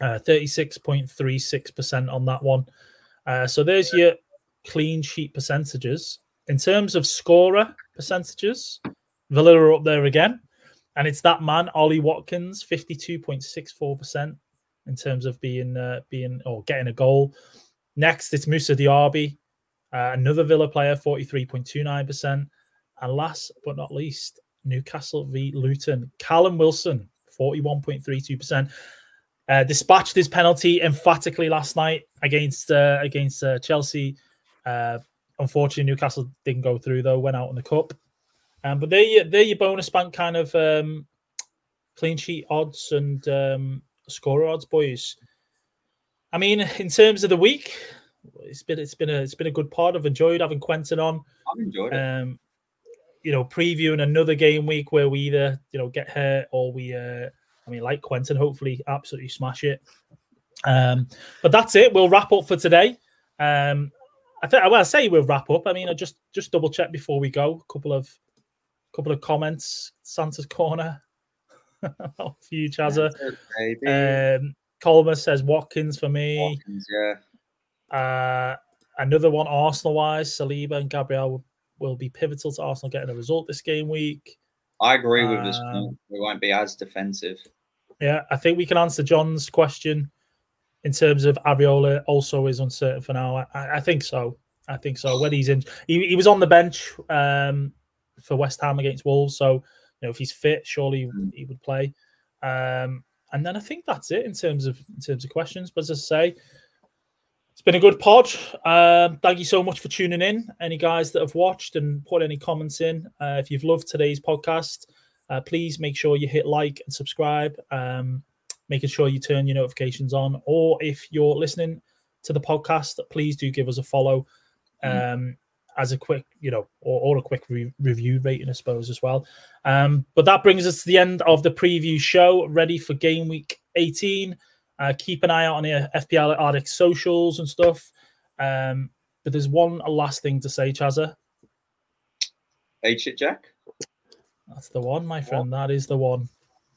Uh, 36.36% on that one. Uh, so there's your clean sheet percentages. In terms of scorer percentages, Villa are up there again. And it's that man, Ollie Watkins, 52.64% in terms of being uh, being or getting a goal. Next, it's Moussa Diaby, uh, another Villa player, 43.29%. And last but not least, Newcastle v Luton, Callum Wilson, 41.32%. Uh, dispatched his penalty emphatically last night against uh, against uh, Chelsea. Unfortunately, Newcastle didn't go through though. Went out in the cup. Um, but they're your, they're your bonus bank kind of um, clean sheet odds and um, scorer odds, boys. I mean, in terms of the week, it's been it's been a it's been a good pod. I've enjoyed having Quentin on. I've enjoyed it. Um, you know, previewing another game week where we either you know get hurt or we, uh, I mean, like Quentin, hopefully absolutely smash it. Um, but that's it. We'll wrap up for today. Um, I think well, I say we'll wrap up. I mean, I just just double check before we go. A couple of couple of comments. Santa's corner. you, Chazza. Um, Colmer says Watkins for me. Watkins, yeah. Uh, another one Arsenal wise, Saliba and Gabriel will, will, be pivotal to Arsenal getting a result this game week. I agree with this one. We won't be as defensive. Yeah, I think we can answer John's question in terms of Areola also is uncertain for now. I, I think so. I think so. Whether he's in, he, he was on the bench um, for West Ham against Wolves, so you know if he's fit, surely mm. he would play. Um, and then I think that's it in terms of in terms of questions. But as I say, it's been a good pod. Um, thank you so much for tuning in. Any guys that have watched and put any comments in, uh, if you've loved today's podcast, uh, please make sure you hit like and subscribe. Um, making sure you turn your notifications on. Or if you're listening to the podcast, please do give us a follow mm-hmm. um, as a quick, you know, or, or a quick re- review rating, I suppose, as well. Um, but that brings us to the end of the preview show, ready for game week 18. Uh, keep an eye out on the FPL Addicts socials and stuff. Um, but there's one last thing to say, Chazza. H it, Jack. That's the one, my friend. What? That is the one.